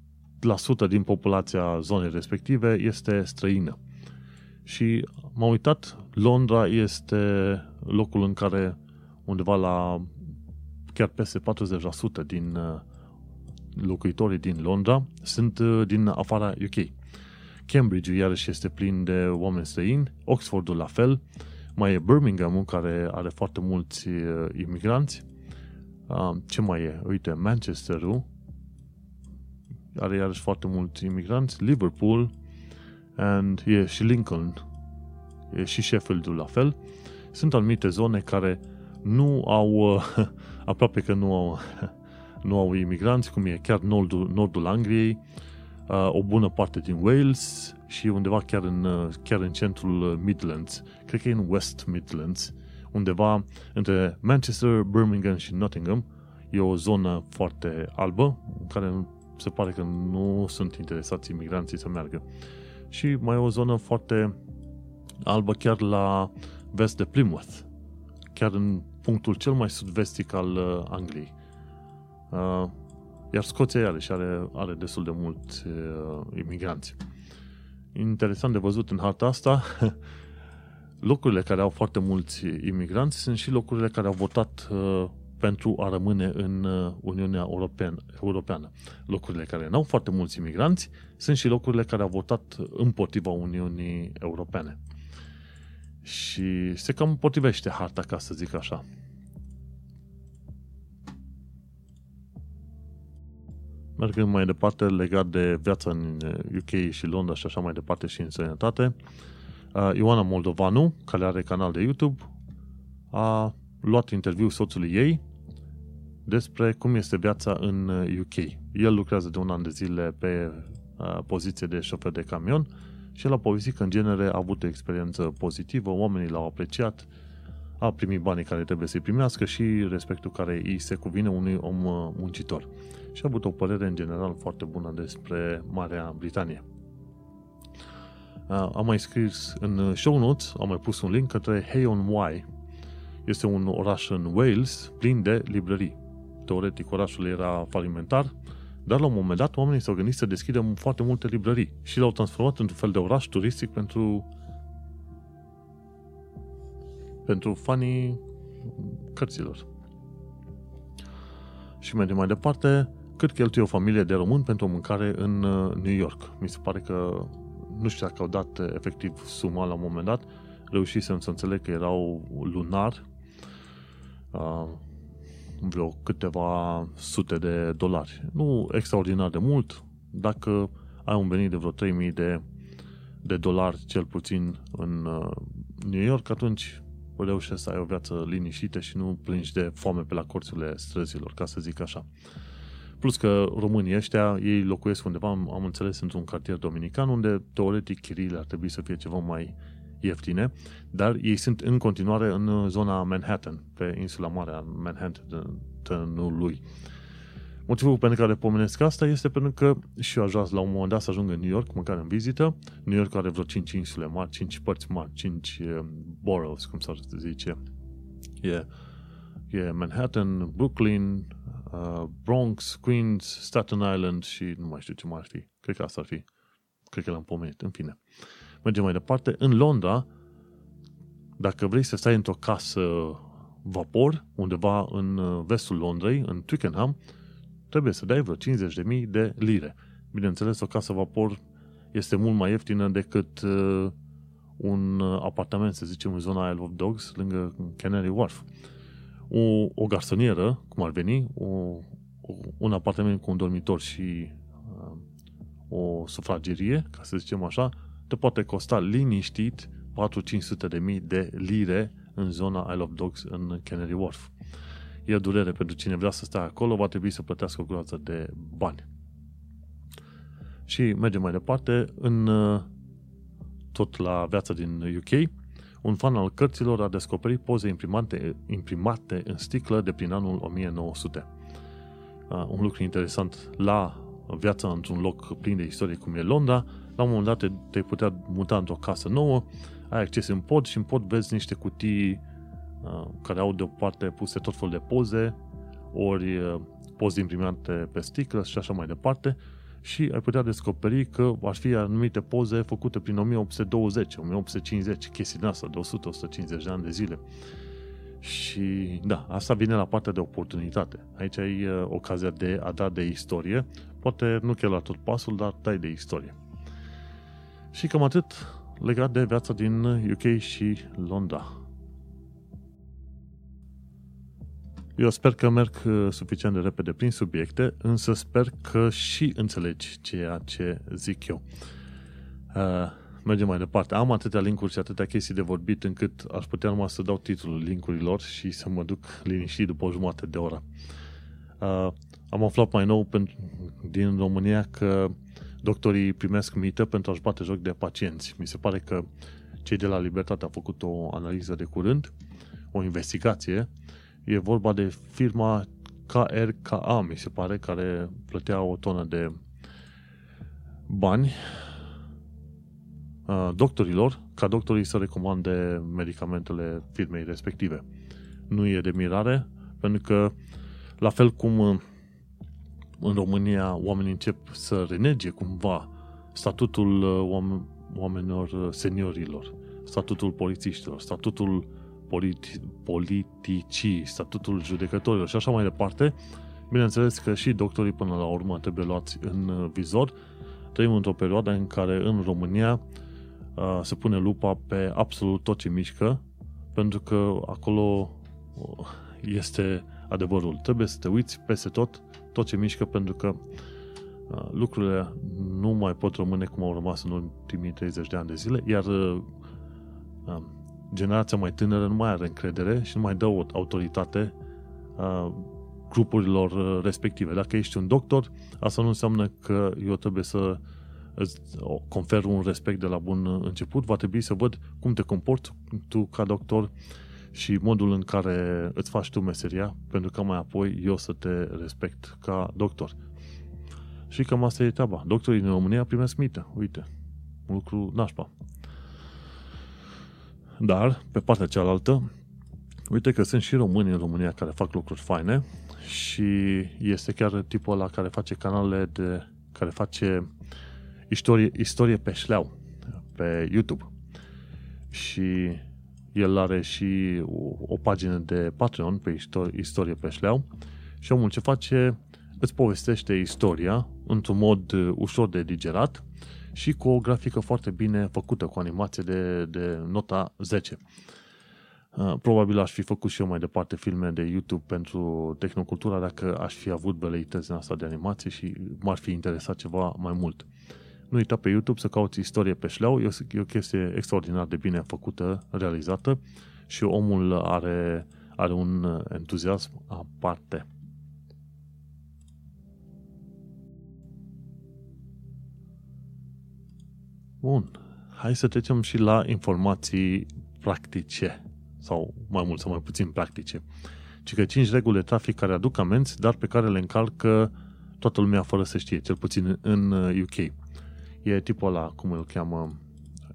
din populația zonei respective este străină. Și m-am uitat, Londra este locul în care undeva la chiar peste 40% din uh, locuitorii din Londra sunt uh, din afara UK. Cambridge iarăși este plin de oameni străini, Oxfordul la fel, mai e Birmingham care are foarte mulți uh, imigranți. Ce mai e? Uite, Manchesterul are iarăși foarte mulți imigranți, Liverpool and e și Lincoln e și Sheffieldul la fel. Sunt anumite zone care nu au, aproape că nu au, nu au imigranți, cum e chiar nordul, nordul Angliei, o bună parte din Wales și undeva chiar în, chiar în centrul Midlands. Cred că e în West Midlands, undeva între Manchester, Birmingham și Nottingham. E o zonă foarte albă, în care se pare că nu sunt interesați imigranții să meargă. Și mai e o zonă foarte albă chiar la vest de Plymouth, chiar în punctul cel mai sud-vestic al uh, Angliei. Uh, iar Scoția iarăși are, are destul de mulți uh, imigranți. Interesant de văzut în harta asta, locurile care au foarte mulți imigranți sunt și locurile care au votat uh, pentru a rămâne în uh, Uniunea Europeană. Locurile care nu au foarte mulți imigranți sunt și locurile care au votat împotriva Uniunii Europene. Și se cam potrivește harta, ca să zic așa. Mergând mai departe, legat de viața în UK și Londra și așa mai departe și în sănătate, uh, Ioana Moldovanu, care are canal de YouTube, a luat interviu soțului ei despre cum este viața în UK. El lucrează de un an de zile pe uh, poziție de șofer de camion și el a povestit că în genere a avut o experiență pozitivă, oamenii l-au apreciat, a primit banii care trebuie să-i primească și respectul care îi se cuvine unui om uh, muncitor. Și a avut o părere în general foarte bună despre Marea Britanie. Am mai scris în show notes, am mai pus un link către Hay on Wye. Este un oraș în Wales plin de librării. Teoretic, orașul era falimentar, dar la un moment dat oamenii s-au gândit să deschidă foarte multe librării și l-au transformat într-un fel de oraș turistic pentru pentru fanii cărților. Și mergem mai departe, cât cheltuie o familie de români pentru o mâncare în uh, New York. Mi se pare că, nu știu dacă au dat uh, efectiv suma la un moment dat, reușisem să înțeleg că erau lunar, uh, vreo câteva sute de dolari. Nu extraordinar de mult, dacă ai un venit de vreo 3000 de, de dolari cel puțin în uh, New York, atunci reușești să ai o viață liniștită și nu plângi de foame pe la corțurile străzilor, ca să zic așa. Plus că românii ăștia, ei locuiesc undeva, am, am înțeles, într-un cartier dominican, unde teoretic chirile ar trebui să fie ceva mai ieftine, dar ei sunt în continuare în zona Manhattan, pe insula mare a Manhattanului. Motivul pentru care pomenesc asta este pentru că și eu aș vrea la un moment dat să ajung în New York, măcar în vizită. New York are vreo 5 insule mari, 5 părți mari, 5 uh, boroughs, cum s-ar zice. E, e Manhattan, Brooklyn, uh, Bronx, Queens, Staten Island și nu mai știu ce mai ar fi. Cred că asta ar fi. Cred că l-am pomenit, în fine. Mergem mai departe. În Londra, dacă vrei să stai într-o casă vapor, undeva în uh, vestul Londrei, în Twickenham, trebuie să dai vreo 50.000 de lire. Bineînțeles, o casă vapor este mult mai ieftină decât uh, un apartament, să zicem, în zona Isle of Dogs, lângă Canary Wharf. O, o garsonieră, cum ar veni, o, o, un apartament cu un dormitor și uh, o sufragerie, ca să zicem așa, te poate costa liniștit 4-500 de mii de lire în zona Isle of Dogs în Canary Wharf. E durere pentru cine vrea să stea acolo, va trebui să plătească o groază de bani. Și mergem mai departe, în tot la viața din UK, un fan al cărților a descoperit poze imprimate, imprimate în sticlă de prin anul 1900. Uh, un lucru interesant la viața într-un loc plin de istorie cum e Londra, la un moment dat te, te putea muta într-o casă nouă, ai acces în pod și în pod vezi niște cutii uh, care au deoparte puse tot felul de poze, ori uh, poze imprimate pe sticlă și așa mai departe și ai putea descoperi că ar fi anumite poze făcute prin 1820, 1850, chestii din asta, de 100-150 de ani de zile. Și da, asta vine la partea de oportunitate. Aici ai uh, ocazia de a da de istorie, poate nu chiar la tot pasul, dar dai de istorie. Și cam atât legat de viața din UK și Londra. Eu sper că merg uh, suficient de repede prin subiecte, însă sper că și înțelegi ceea ce zic eu. Uh, mergem mai departe. Am atâtea linkuri și atâtea chestii de vorbit încât aș putea numai să dau titlul linkurilor și să mă duc liniștit după o jumătate de oră. Uh, am aflat mai nou pentru, din România că doctorii primesc mită pentru a-și bate joc de pacienți. Mi se pare că cei de la Libertate au făcut o analiză de curând, o investigație. E vorba de firma KRKA, mi se pare, care plătea o tonă de bani uh, doctorilor ca doctorii să recomande medicamentele firmei respective. Nu e de mirare, pentru că la fel cum uh, în România oamenii încep să renege cumva statutul uh, oamenilor uh, seniorilor, statutul polițiștilor, statutul politi- politicii, statutul judecătorilor și așa mai departe, bineînțeles că și doctorii până la urmă trebuie luați în uh, vizor. Trăim într-o perioadă în care în România se pune lupa pe absolut tot ce mișcă, pentru că acolo este adevărul. Trebuie să te uiți peste tot tot ce mișcă, pentru că uh, lucrurile nu mai pot rămâne cum au rămas în ultimii 30 de ani de zile, iar uh, um, generația mai tânără nu mai are încredere și nu mai dă o autoritate uh, grupurilor respective. Dacă ești un doctor, asta nu înseamnă că eu trebuie să îți confer un respect de la bun început, va trebui să văd cum te comporți tu ca doctor, și modul în care îți faci tu meseria, pentru că mai apoi eu să te respect ca doctor. Și cam asta e treaba. Doctorii din România primesc mită. Uite, un lucru nașpa. Dar, pe partea cealaltă, uite că sunt și români în România care fac lucruri faine și este chiar tipul ăla care face canale de care face istorie, istorie pe șleau pe YouTube. Și el are și o, o pagină de Patreon pe istorie pe șleau și omul ce face îți povestește istoria într-un mod uh, ușor de digerat și cu o grafică foarte bine făcută, cu animație de, de nota 10. Uh, probabil aș fi făcut și eu mai departe filme de YouTube pentru tehnocultura dacă aș fi avut veleități în asta de animație și m-ar fi interesat ceva mai mult. Nu uita pe YouTube să cauți istorie pe șleau, e o chestie extraordinar de bine făcută, realizată și omul are, are un entuziasm aparte. Bun, hai să trecem și la informații practice, sau mai mult sau mai puțin practice. Ci că 5 reguli de trafic care aduc amenzi, dar pe care le încalcă toată lumea fără să știe, cel puțin în uh, UK. Uh, e tipul ăla, cum îl cheamă,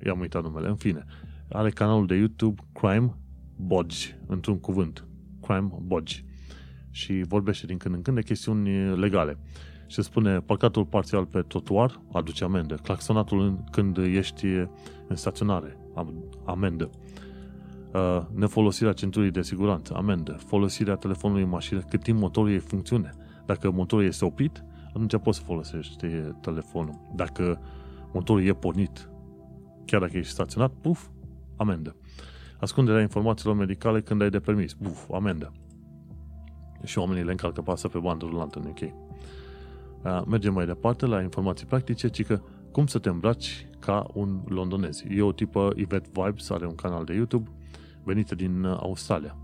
i-am uitat numele, în fine. Are canalul de YouTube Crime Bodge, într-un cuvânt. Crime Bodge. Și vorbește din când în când de chestiuni legale. Și spune parcatul parțial pe trotuar, aduce amendă. Claxonatul când ești în staționare, amendă. Uh, nefolosirea centurii de siguranță, amendă. Folosirea telefonului în mașină cât timp motorul e în funcțiune. Dacă motorul este oprit, atunci poți să folosești telefonul. Dacă motorul e pornit, chiar dacă ești staționat, puf, amendă. Ascunderea informațiilor medicale când ai de permis, puf, amendă. Și oamenii le încalcă pasă pe bandă rulantă în UK. Mergem mai departe la informații practice, ci că cum să te îmbraci ca un londonez. E o tipă Yvette Vibes, are un canal de YouTube venită din uh, Australia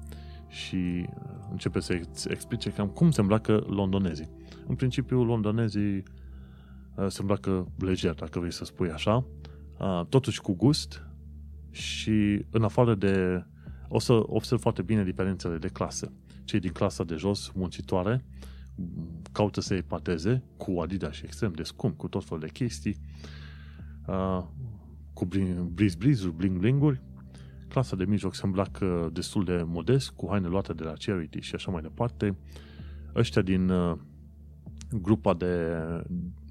și uh, începe să explice cam cum se îmbracă londonezii. În principiu, londonezii uh, se îmbracă leger, dacă vrei să spui așa, totuși cu gust și în afară de... O să observ foarte bine diferențele de clasă. Cei din clasa de jos, muncitoare, caută să epateze cu Adidas și extrem de scump, cu tot felul de chestii, cu briz-brizuri, bling-blinguri, clasa de mijloc se îmbracă destul de modest, cu haine luate de la charity și așa mai departe. Ăștia din uh, grupa de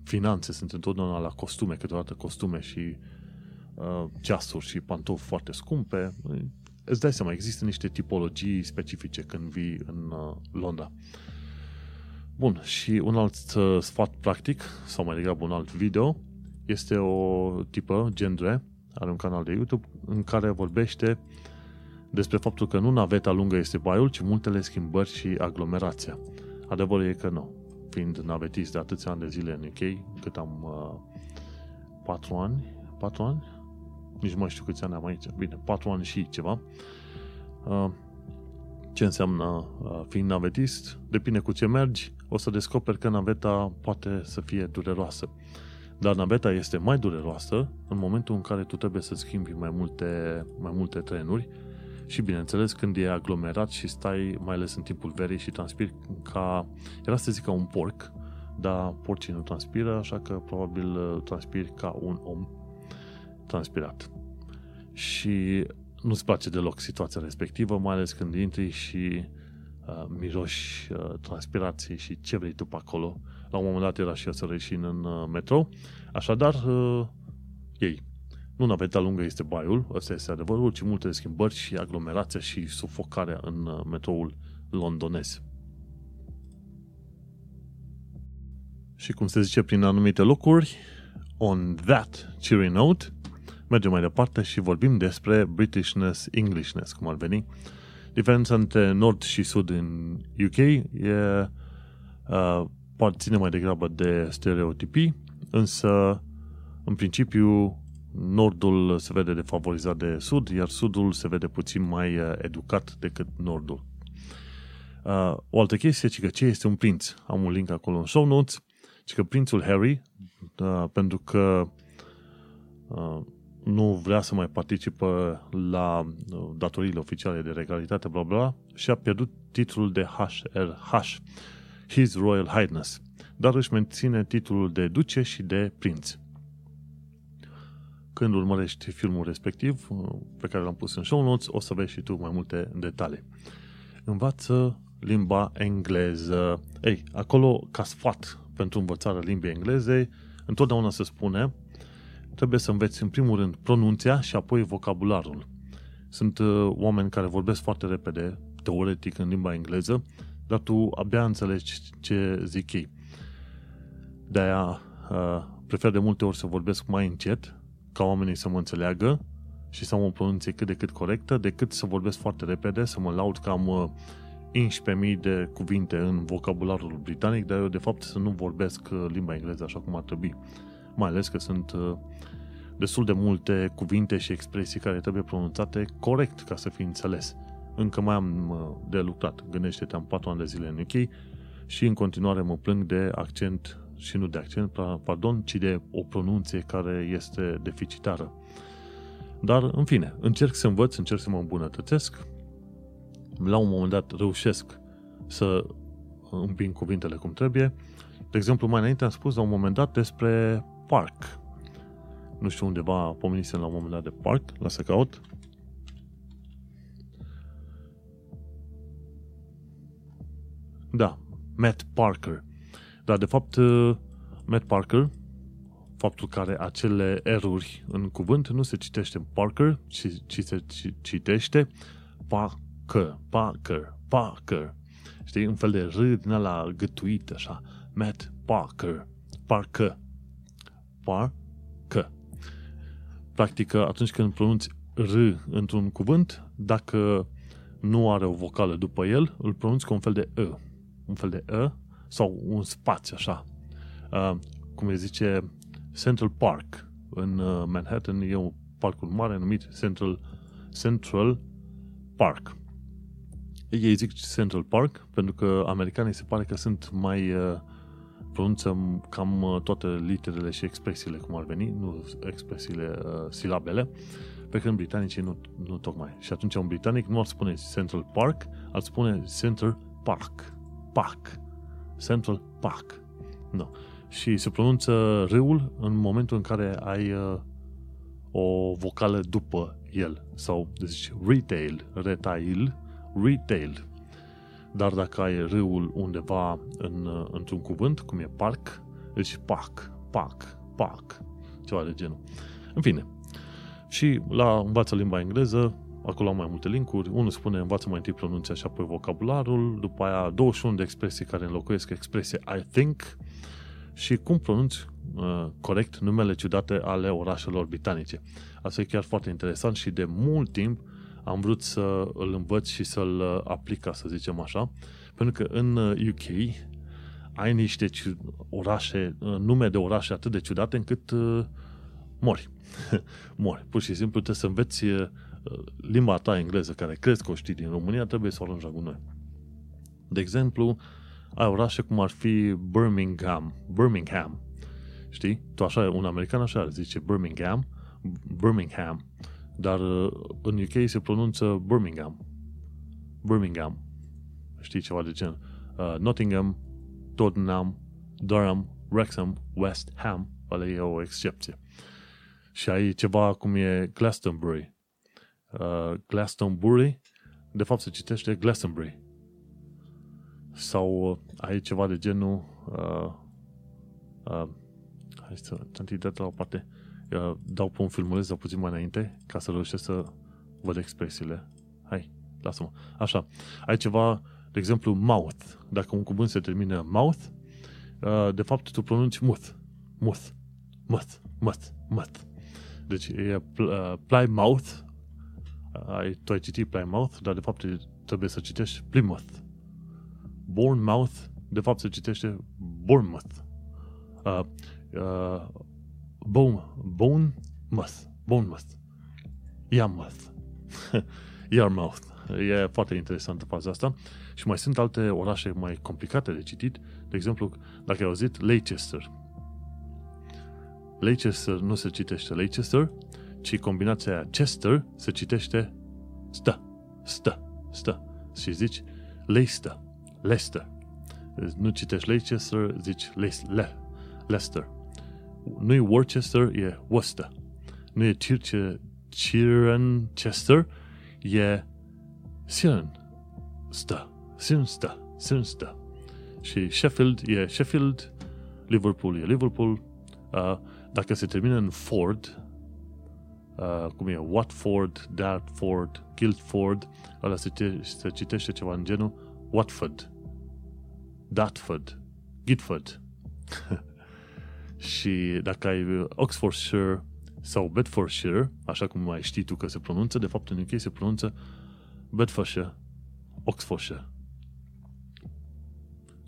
finanțe sunt întotdeauna la costume, câteodată costume și uh, ceasuri și pantofi foarte scumpe. Îți dai seama, există niște tipologii specifice când vii în uh, Londra. Bun, și un alt uh, sfat practic, sau mai degrabă un alt video, este o tipă, Gendre, are un canal de YouTube în care vorbește despre faptul că nu naveta lungă este baiul, ci multele schimbări și aglomerația. Adevărul e că nu. Fiind navetist de atâția ani de zile în UK, cât am uh, 4 ani, 4 ani? Nici nu mai știu câți ani am aici. Bine, 4 ani și ceva. Uh, ce înseamnă uh, fiind navetist? Depinde cu ce mergi, o să descoperi că naveta poate să fie dureroasă. Dar naveta este mai dureroasă în momentul în care tu trebuie să schimbi mai multe, mai multe trenuri și bineînțeles când e aglomerat și stai, mai ales în timpul verii și transpiri ca, era să zic ca un porc, dar porcii nu transpiră, așa că probabil uh, transpiri ca un om transpirat. Și nu-ți place deloc situația respectivă, mai ales când intri și uh, miroși uh, transpirații și ce vrei tu pe acolo, la un moment dat era și eu să reșin în uh, metrou. Așadar, uh, ei. Nu naveta lungă este baiul, ăsta este adevărul, ci multe schimbări și aglomerația și sufocarea în uh, metroul londonez. Și cum se zice prin anumite locuri, on that cheery note, mergem mai departe și vorbim despre Britishness, Englishness, cum ar veni. Diferența între nord și sud în UK e uh, ține mai degrabă de stereotipii, însă, în principiu, nordul se vede defavorizat de sud, iar sudul se vede puțin mai uh, educat decât nordul. Uh, o altă chestie e că ce este un prinț? Am un link acolo în show notes. Și că prințul Harry, uh, pentru că nu vrea să mai participă la datoriile oficiale de regalitate, bla bla, și a pierdut titlul de HRH His Royal Highness, dar își menține titlul de duce și de prinț. Când urmărești filmul respectiv, pe care l-am pus în show notes, o să vezi și tu mai multe detalii. Învață limba engleză. Ei, acolo, ca sfat pentru învățarea limbii engleze, întotdeauna se spune trebuie să înveți în primul rând pronunția și apoi vocabularul. Sunt uh, oameni care vorbesc foarte repede, teoretic, în limba engleză, dar tu abia înțelegi ce zic ei. De-aia uh, prefer de multe ori să vorbesc mai încet, ca oamenii să mă înțeleagă și să am o pronunție cât de cât corectă, decât să vorbesc foarte repede, să mă laud că am uh, 11.000 de cuvinte în vocabularul britanic, dar eu de fapt să nu vorbesc uh, limba engleză așa cum ar trebui. Mai ales că sunt uh, destul de multe cuvinte și expresii care trebuie pronunțate corect ca să fie înțeles încă mai am de lucrat. Gândește-te, am 4 ani de zile în UK și în continuare mă plâng de accent și nu de accent, pardon, ci de o pronunție care este deficitară. Dar, în fine, încerc să învăț, încerc să mă îmbunătățesc. La un moment dat reușesc să împing cuvintele cum trebuie. De exemplu, mai înainte am spus la un moment dat despre park. Nu știu undeva pomenisem la un moment dat de park, la să caut. Da, Matt Parker. Dar, de fapt, uh, Matt Parker, faptul că are acele eruri în cuvânt, nu se citește Parker, ci, ci se citește Parker, Parker, Parker. Știi? Un fel de R din ala gătuit, așa. Matt Parker. Parker. Parker. Practic, atunci când pronunți R într-un cuvânt, dacă nu are o vocală după el, îl pronunți cu un fel de E. Un fel de E sau un spațiu, așa. Uh, cum îi zice Central Park în uh, Manhattan, e un parcul mare numit Central, Central Park. Ei zic Central Park pentru că americanii se pare că sunt mai uh, pronunță cam uh, toate literele și expresiile cum ar veni, nu expresiile, uh, silabele, pe când britanicii nu, nu tocmai. Și atunci un britanic nu ar spune Central Park, ar spune Central Park. Park. Central Park. Nu. Și se pronunță râul în momentul în care ai uh, o vocală după el. Sau, deci, retail, retail, retail. Dar dacă ai râul undeva în, uh, într-un cuvânt, cum e park, deci park, park, park, ceva de genul. În fine. Și la învață limba engleză, acolo am mai multe linkuri. Unul spune învață mai întâi pronunția și apoi vocabularul, după aia 21 de expresii care înlocuiesc expresie I think și cum pronunți uh, corect numele ciudate ale orașelor britanice. Asta e chiar foarte interesant și de mult timp am vrut să îl învăț și să-l uh, aplic, ca să zicem așa, pentru că în UK uh, ai niște orașe, uh, nume de orașe atât de ciudate încât mori. mori. Pur și simplu trebuie să înveți limba ta engleză, care crezi că o știi din România, trebuie să o arunci la gunoi. De exemplu, ai orașe cum ar fi Birmingham. Birmingham. Știi? Tu așa, un american așa zice Birmingham. Birmingham. Dar uh, în UK se pronunță Birmingham. Birmingham. Știi ceva de gen. Uh, Nottingham, Tottenham, Durham, Wrexham, West Ham. Ăla e o excepție. Și ai ceva cum e Glastonbury. Uh, Glastonbury, de fapt se citește Glastonbury. Sau uh, ai ceva de genul uh, uh, hai să întâi la o parte. Uh, dau pe un filmuleț sau puțin mai înainte ca să reușesc să văd expresiile. Hai, lasă-mă. Așa, ai ceva, de exemplu, mouth. Dacă un cuvânt se termină mouth, uh, de fapt tu pronunți muth. Muth. Muth. Muth. Muth. Deci e uh, Plymouth. Ai, tu ai citit Plymouth, dar de fapt trebuie să citești Plymouth. Bournemouth, de fapt se citește Bournemouth. Uh, uh, Bone, Bournemouth. Bournemouth. Yarmouth. Yarmouth. E foarte interesantă faza asta. Și mai sunt alte orașe mai complicate de citit. De exemplu, dacă ai auzit, Leicester. Leicester nu se citește Leicester, ci combinația aia Chester se citește stă, stă, stă. Și zici Leicester, Leicester. Nu citești Leicester, zici Le, Leicester nu e Worcester, e Worcester. Nu e Cirencester, e Cirencester. Cirencester. Cirencester. Și Sheffield e Sheffield, Liverpool e Liverpool. Uh, dacă se termină în Ford, uh, cum e Watford, Dartford, Guildford, ăla se, se citește ceva în genul Watford, Dartford, Guildford. Și dacă ai Oxfordshire sau Bedfordshire, așa cum mai știi tu că se pronunță, de fapt în UK se pronunță Bedfordshire, Oxfordshire.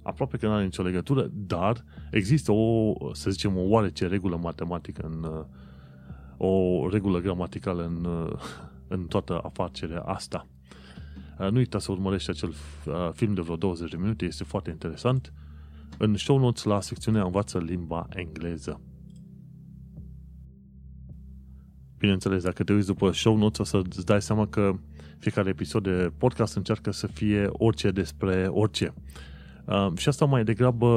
Aproape că nu are nicio legătură, dar există o, să zicem, o oarece regulă matematică în o regulă gramaticală în, în toată afacerea asta. Nu uita să urmărești acel film de vreo 20 de minute, este foarte interesant în show notes la secțiunea Învață limba engleză. Bineînțeles, dacă te uiți după show notes, o să-ți dai seama că fiecare episod de podcast încearcă să fie orice despre orice. Uh, și asta mai degrabă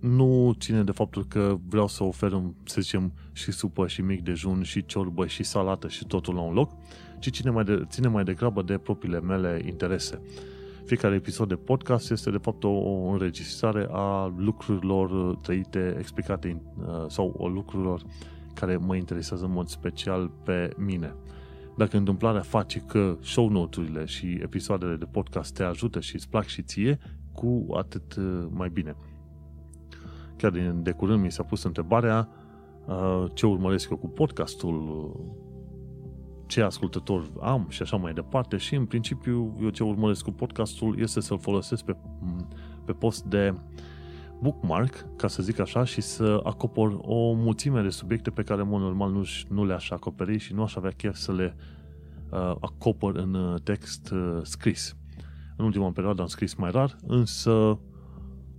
nu ține de faptul că vreau să ofer, să zicem, și supă, și mic dejun, și ciorbă, și salată, și totul la un loc, ci ține mai, de, ține mai degrabă de propriile mele interese. Fiecare episod de podcast este de fapt o înregistrare a lucrurilor trăite, explicate uh, sau o lucrurilor care mă interesează în mod special pe mine. Dacă întâmplarea face că show noturile și episoadele de podcast te ajută și îți plac și ție, cu atât uh, mai bine. Chiar din de curând mi s-a pus întrebarea uh, ce urmăresc eu cu podcastul, ce ascultător am și așa mai departe și în principiu eu ce urmăresc cu podcastul este să-l folosesc pe, pe post de bookmark, ca să zic așa, și să acopăr o mulțime de subiecte pe care, în mod normal, nu, nu le-aș acoperi și nu aș avea chef să le uh, acopăr în uh, text uh, scris. În ultima perioadă am scris mai rar, însă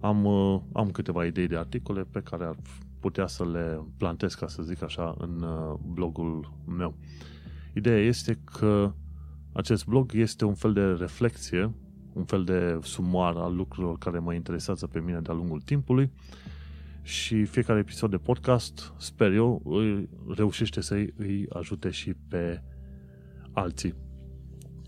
am, uh, am câteva idei de articole pe care ar putea să le plantez, ca să zic așa, în uh, blogul meu. Ideea este că acest blog este un fel de reflexie, un fel de sumar al lucrurilor care mă interesează pe mine de-a lungul timpului și fiecare episod de podcast, sper eu, îi reușește să îi ajute și pe alții.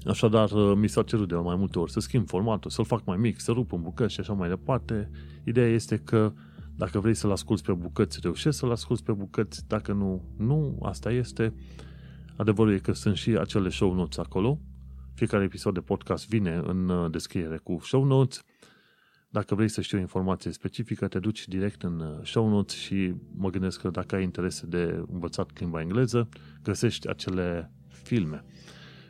Așadar, uh, mi s-a cerut de mai multe ori să schimb formatul, să-l fac mai mic, să rup în bucăți și așa mai departe. Ideea este că dacă vrei să-l asculți pe bucăți, reușești să-l asculți pe bucăți, dacă nu, nu, asta este. Adevărul e că sunt și acele show notes acolo. Fiecare episod de podcast vine în uh, descriere cu show notes. Dacă vrei să știi o informație specifică, te duci direct în uh, show notes și mă gândesc că dacă ai interese de învățat limba engleză, găsești acele filme.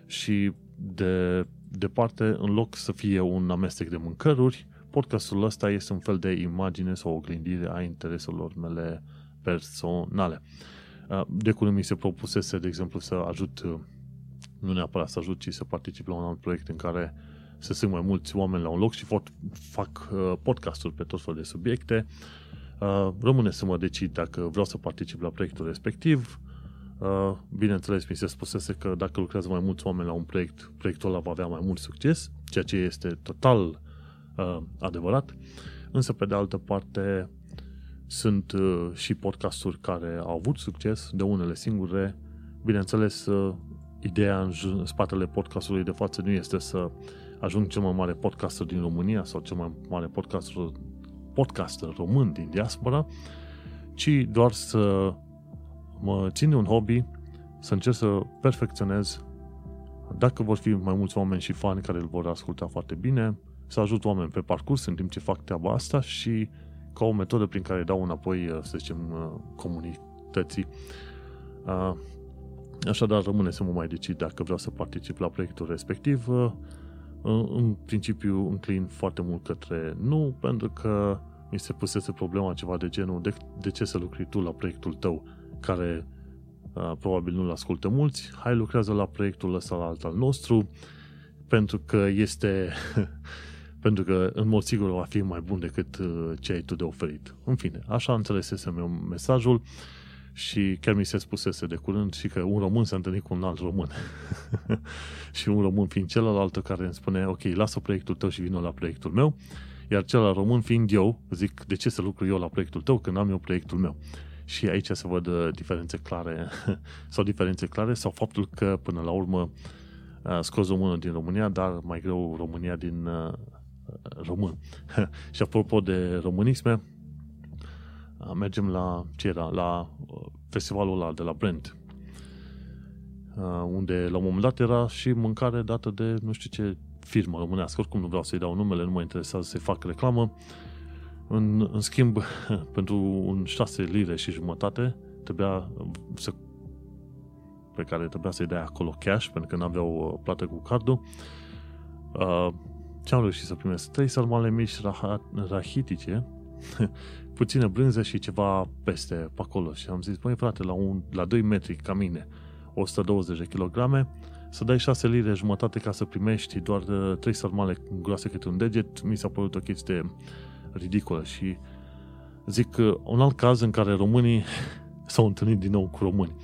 Și de departe, în loc să fie un amestec de mâncăruri, podcastul ăsta este un fel de imagine sau oglindire a intereselor mele personale. Uh, de curând mi se propusese, de exemplu, să ajut, uh, nu neapărat să ajut, ci să particip la un alt proiect în care să sunt mai mulți oameni la un loc și fac, fac uh, podcasturi pe tot felul de subiecte. Rămâne să mă decid dacă vreau să particip la proiectul respectiv, Uh, bineînțeles, mi se spusese că dacă lucrează mai mulți oameni la un proiect, proiectul ăla va avea mai mult succes, ceea ce este total uh, adevărat. Însă, pe de altă parte, sunt uh, și podcasturi care au avut succes, de unele singure. Bineînțeles, uh, ideea în spatele podcastului de față nu este să ajung cel mai mare podcaster din România sau cel mai mare podcaster, podcaster român din diaspora, ci doar să mă ține un hobby, să încerc să perfecționez dacă vor fi mai mulți oameni și fani care îl vor asculta foarte bine, să ajut oameni pe parcurs în timp ce fac treaba asta și ca o metodă prin care dau înapoi, uh, să zicem, uh, comunității. Uh, așadar, rămâne să mă mai decid dacă vreau să particip la proiectul respectiv. În principiu, înclin foarte mult către nu, pentru că mi se pusese problema ceva de genul de, de ce să lucri tu la proiectul tău care uh, probabil nu-l ascultă mulți, hai lucrează la proiectul ăsta la alt al nostru, pentru că este pentru că în mod sigur va fi mai bun decât uh, ce ai tu de oferit. În fine, așa înțelesesem eu mesajul și chiar mi se spusese de curând și că un român s-a întâlnit cu un alt român. și un român fiind celălalt care îmi spune, ok, lasă proiectul tău și vină la proiectul meu, iar celălalt român fiind eu, zic, de ce să lucru eu la proiectul tău când am eu proiectul meu? Și aici se văd uh, diferențe clare sau diferențe clare sau faptul că până la urmă uh, scos românul din România, dar mai greu România din uh, român. și apropo de românisme, mergem la ce era? La festivalul ăla de la Brent unde la un moment dat era și mâncare dată de nu știu ce firmă românească. Oricum nu vreau să-i dau numele, nu mă interesează să-i fac reclamă. În, în schimb, pentru un 6 lire și jumătate, trebuia să pe care trebuia să-i dai acolo cash, pentru că nu aveau uh, plată cu cardul. Uh, ce am reușit să primesc? Trei sarmale mici rahitice, puțină brânză și ceva peste pe acolo. Și am zis, băi frate, la, un, la 2 metri ca mine, 120 de kilograme, să dai 6 lire jumătate ca să primești doar 3 uh, sarmale groase câte un deget, mi s-a părut o chestie ridicolă și zic că un alt caz în care românii s-au întâlnit din nou cu români.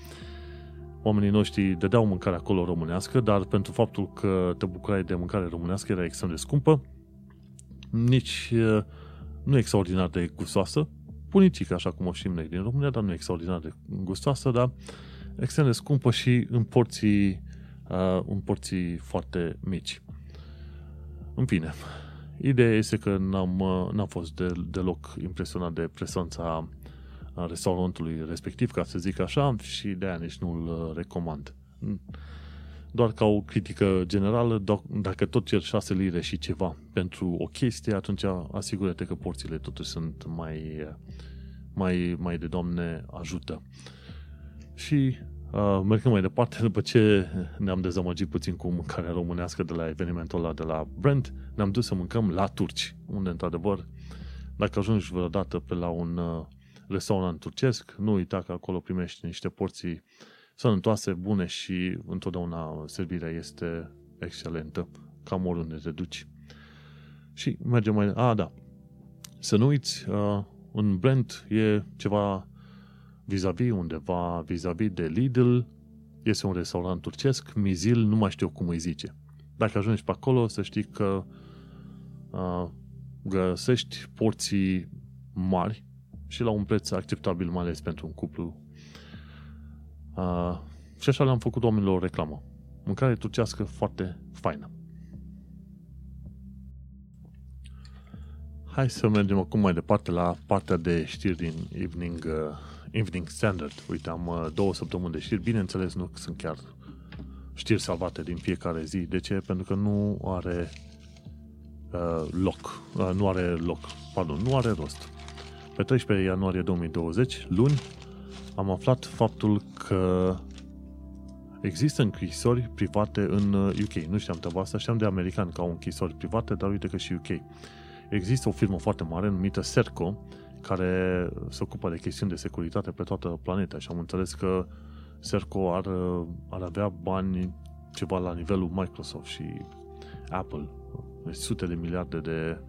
Oamenii noștri dădeau mâncare acolo românească, dar pentru faptul că te bucurai de mâncare românească era extrem de scumpă, nici uh, nu extraordinar de gustoasă, punicică, așa cum o știm noi din România, dar nu extraordinar de gustoasă, dar extrem de scumpă și în porții, uh, în porții foarte mici. În fine, ideea este că n-am, uh, n-am fost de, deloc impresionat de prezența restaurantului respectiv, ca să zic așa, și de aia nici nu-l uh, recomand. Doar ca o critică generală, dacă tot cer 6 lire și ceva pentru o chestie, atunci asigură-te că porțiile totuși sunt mai, mai, mai de Doamne ajută. Și uh, mergând mai departe, după ce ne-am dezamăgit puțin cu mâncarea românească de la evenimentul ăla de la Brent, ne-am dus să mâncăm la turci, unde într-adevăr, dacă ajungi vreodată pe la un uh, restaurant turcesc, nu uita că acolo primești niște porții sănătoase, bune și întotdeauna servirea este excelentă, cam oriunde te duci. Și mergem mai... A, da. Să nu uiți, uh, un brand e ceva vis-a-vis, undeva vis-a-vis de Lidl, este un restaurant turcesc, Mizil, nu mai știu cum îi zice. Dacă ajungi pe acolo, să știi că uh, găsești porții mari și la un preț acceptabil, mai ales pentru un cuplu. Uh, și așa le-am făcut oamenilor o reclamă. Mâncare turcească foarte faină. Hai să mergem acum mai departe la partea de știri din Evening, uh, Evening Standard. Uite, am uh, două săptămâni de știri. Bineînțeles, nu sunt chiar știri salvate din fiecare zi. De ce? Pentru că nu are uh, loc. Uh, nu are loc. Pardon, nu are rost. Pe 13 ianuarie 2020, luni, am aflat faptul că există închisori private în UK. Nu știam treaba asta, știam de americani că au închisori private, dar uite că și UK. Există o firmă foarte mare numită Serco, care se ocupă de chestiuni de securitate pe toată planeta și am înțeles că Serco ar, ar avea bani ceva la nivelul Microsoft și Apple, deci sute de miliarde de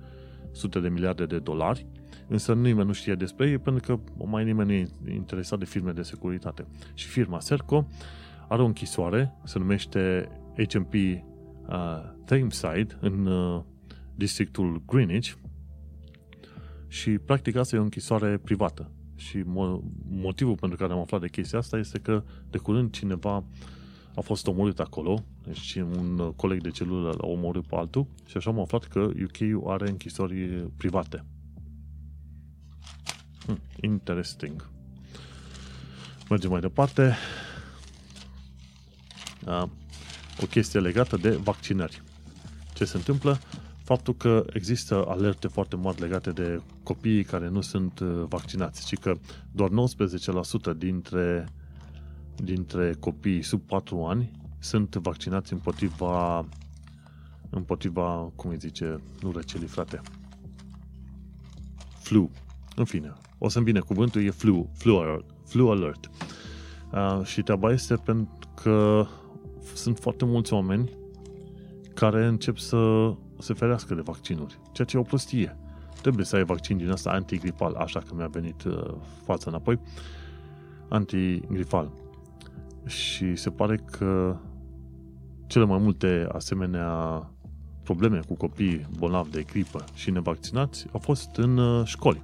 sute de miliarde de dolari. Însă nimeni nu știe despre ei pentru că mai nimeni nu e interesat de firme de securitate. Și firma Serco are o închisoare, se numește HMP uh, Thameside în uh, districtul Greenwich și practic asta e o închisoare privată. Și mo- motivul pentru care am aflat de chestia asta este că de curând cineva a fost omorât acolo, deci un coleg de celulă l-a omorât pe altul și așa am aflat că UK are închisori private. Hmm, interesting. Mergem mai departe. Da. O chestie legată de vaccinări. Ce se întâmplă? Faptul că există alerte foarte mari legate de copiii care nu sunt uh, vaccinați, ci că doar 19% dintre, dintre copiii sub 4 ani sunt vaccinați împotriva împotriva, cum îi zice, nu răcelii, frate, flu. În fine, o să-mi vine cuvântul, e flu, flu alert. Flu alert. Uh, și treaba este pentru că sunt foarte mulți oameni care încep să se ferească de vaccinuri, ceea ce e o prostie. Trebuie să ai vaccin din asta antigripal, așa că mi-a venit uh, fața înapoi, antigripal. Și se pare că cele mai multe asemenea probleme cu copii bolnavi de gripă și nevaccinați au fost în uh, școli.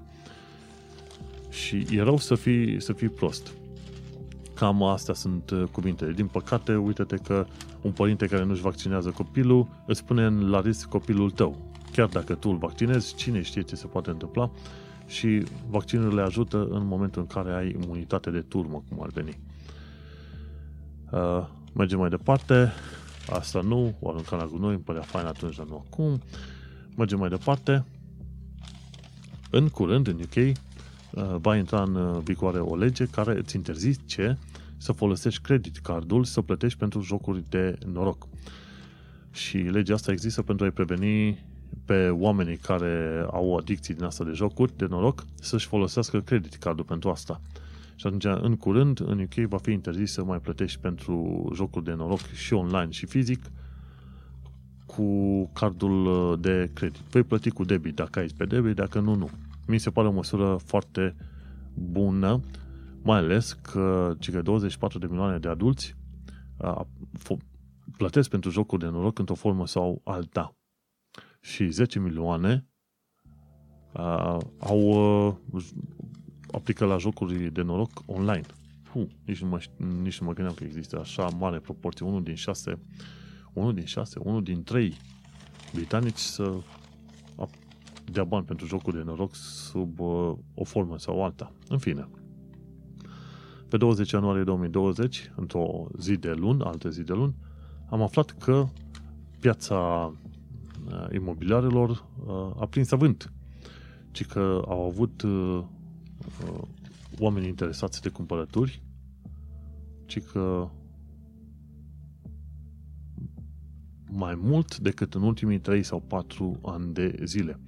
Și e rău să fii, să fii prost. Cam astea sunt uh, cuvintele. Din păcate, uite-te că un părinte care nu-și vaccinează copilul îți pune la risc copilul tău. Chiar dacă tu îl vaccinezi, cine știe ce se poate întâmpla și vaccinurile ajută în momentul în care ai imunitate de turmă, cum ar veni. Uh, mergem mai departe. Asta nu, o aruncam la gunoi, îmi părea fain atunci, dar nu acum. Mergem mai departe. În curând, în UK, Uh, va intra în uh, vigoare o lege care îți interzice să folosești credit cardul să plătești pentru jocuri de noroc. Și legea asta există pentru a-i preveni pe oamenii care au adicții din asta de jocuri de noroc să-și folosească credit cardul pentru asta. Și atunci, în curând, în UK va fi interzis să mai plătești pentru jocuri de noroc și online și fizic cu cardul uh, de credit. Vei plăti cu debit dacă ai pe debit, dacă nu, nu. Mi se pare o măsură foarte bună, mai ales că cei 24 de milioane de adulți uh, plătesc pentru jocuri de noroc într-o formă sau alta. Și 10 milioane uh, au uh, aplică la jocuri de noroc online. Puh, nici, nu mă, nici nu mă gândeam că există așa mare proporție. Unul din șase, unul din șase, unul din trei britanici să dea bani pentru jocuri de noroc sub uh, o formă sau alta. În fine. Pe 20 ianuarie 2020, într-o zi de luni, altă zi de luni, am aflat că piața uh, imobiliarelor uh, a prins avânt, ci că au avut uh, oameni interesați de cumpărături, ci că mai mult decât în ultimii 3 sau 4 ani de zile.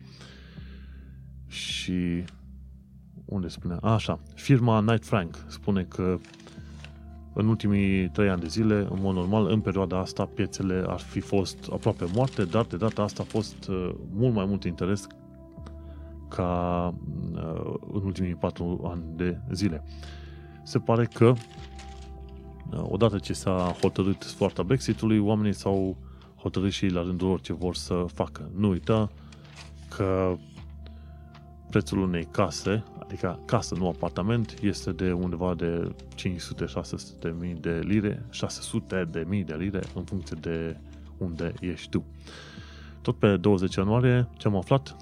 Și unde spune? A, așa, firma Knight Frank spune că în ultimii trei ani de zile, în mod normal, în perioada asta, piețele ar fi fost aproape moarte, dar de data asta a fost uh, mult mai mult interes ca uh, în ultimii patru ani de zile. Se pare că uh, odată ce s-a hotărât soarta Brexitului, oamenii s-au hotărât și la rândul lor ce vor să facă. Nu uita că prețul unei case, adică casă, nu apartament, este de undeva de 500-600 de mii de lire, 600 de mii de lire în funcție de unde ești tu. Tot pe 20 ianuarie, ce am aflat?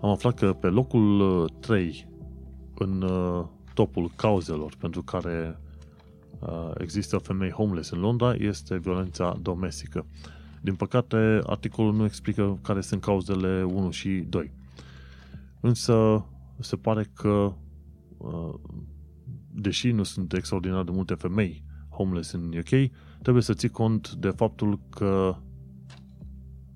Am aflat că pe locul 3 uh, în uh, topul cauzelor pentru care uh, există femei homeless în Londra este violența domestică. Din păcate, articolul nu explică care sunt cauzele 1 și 2. Însă se pare că, uh, deși nu sunt extraordinar de multe femei homeless în UK, trebuie să ții cont de faptul că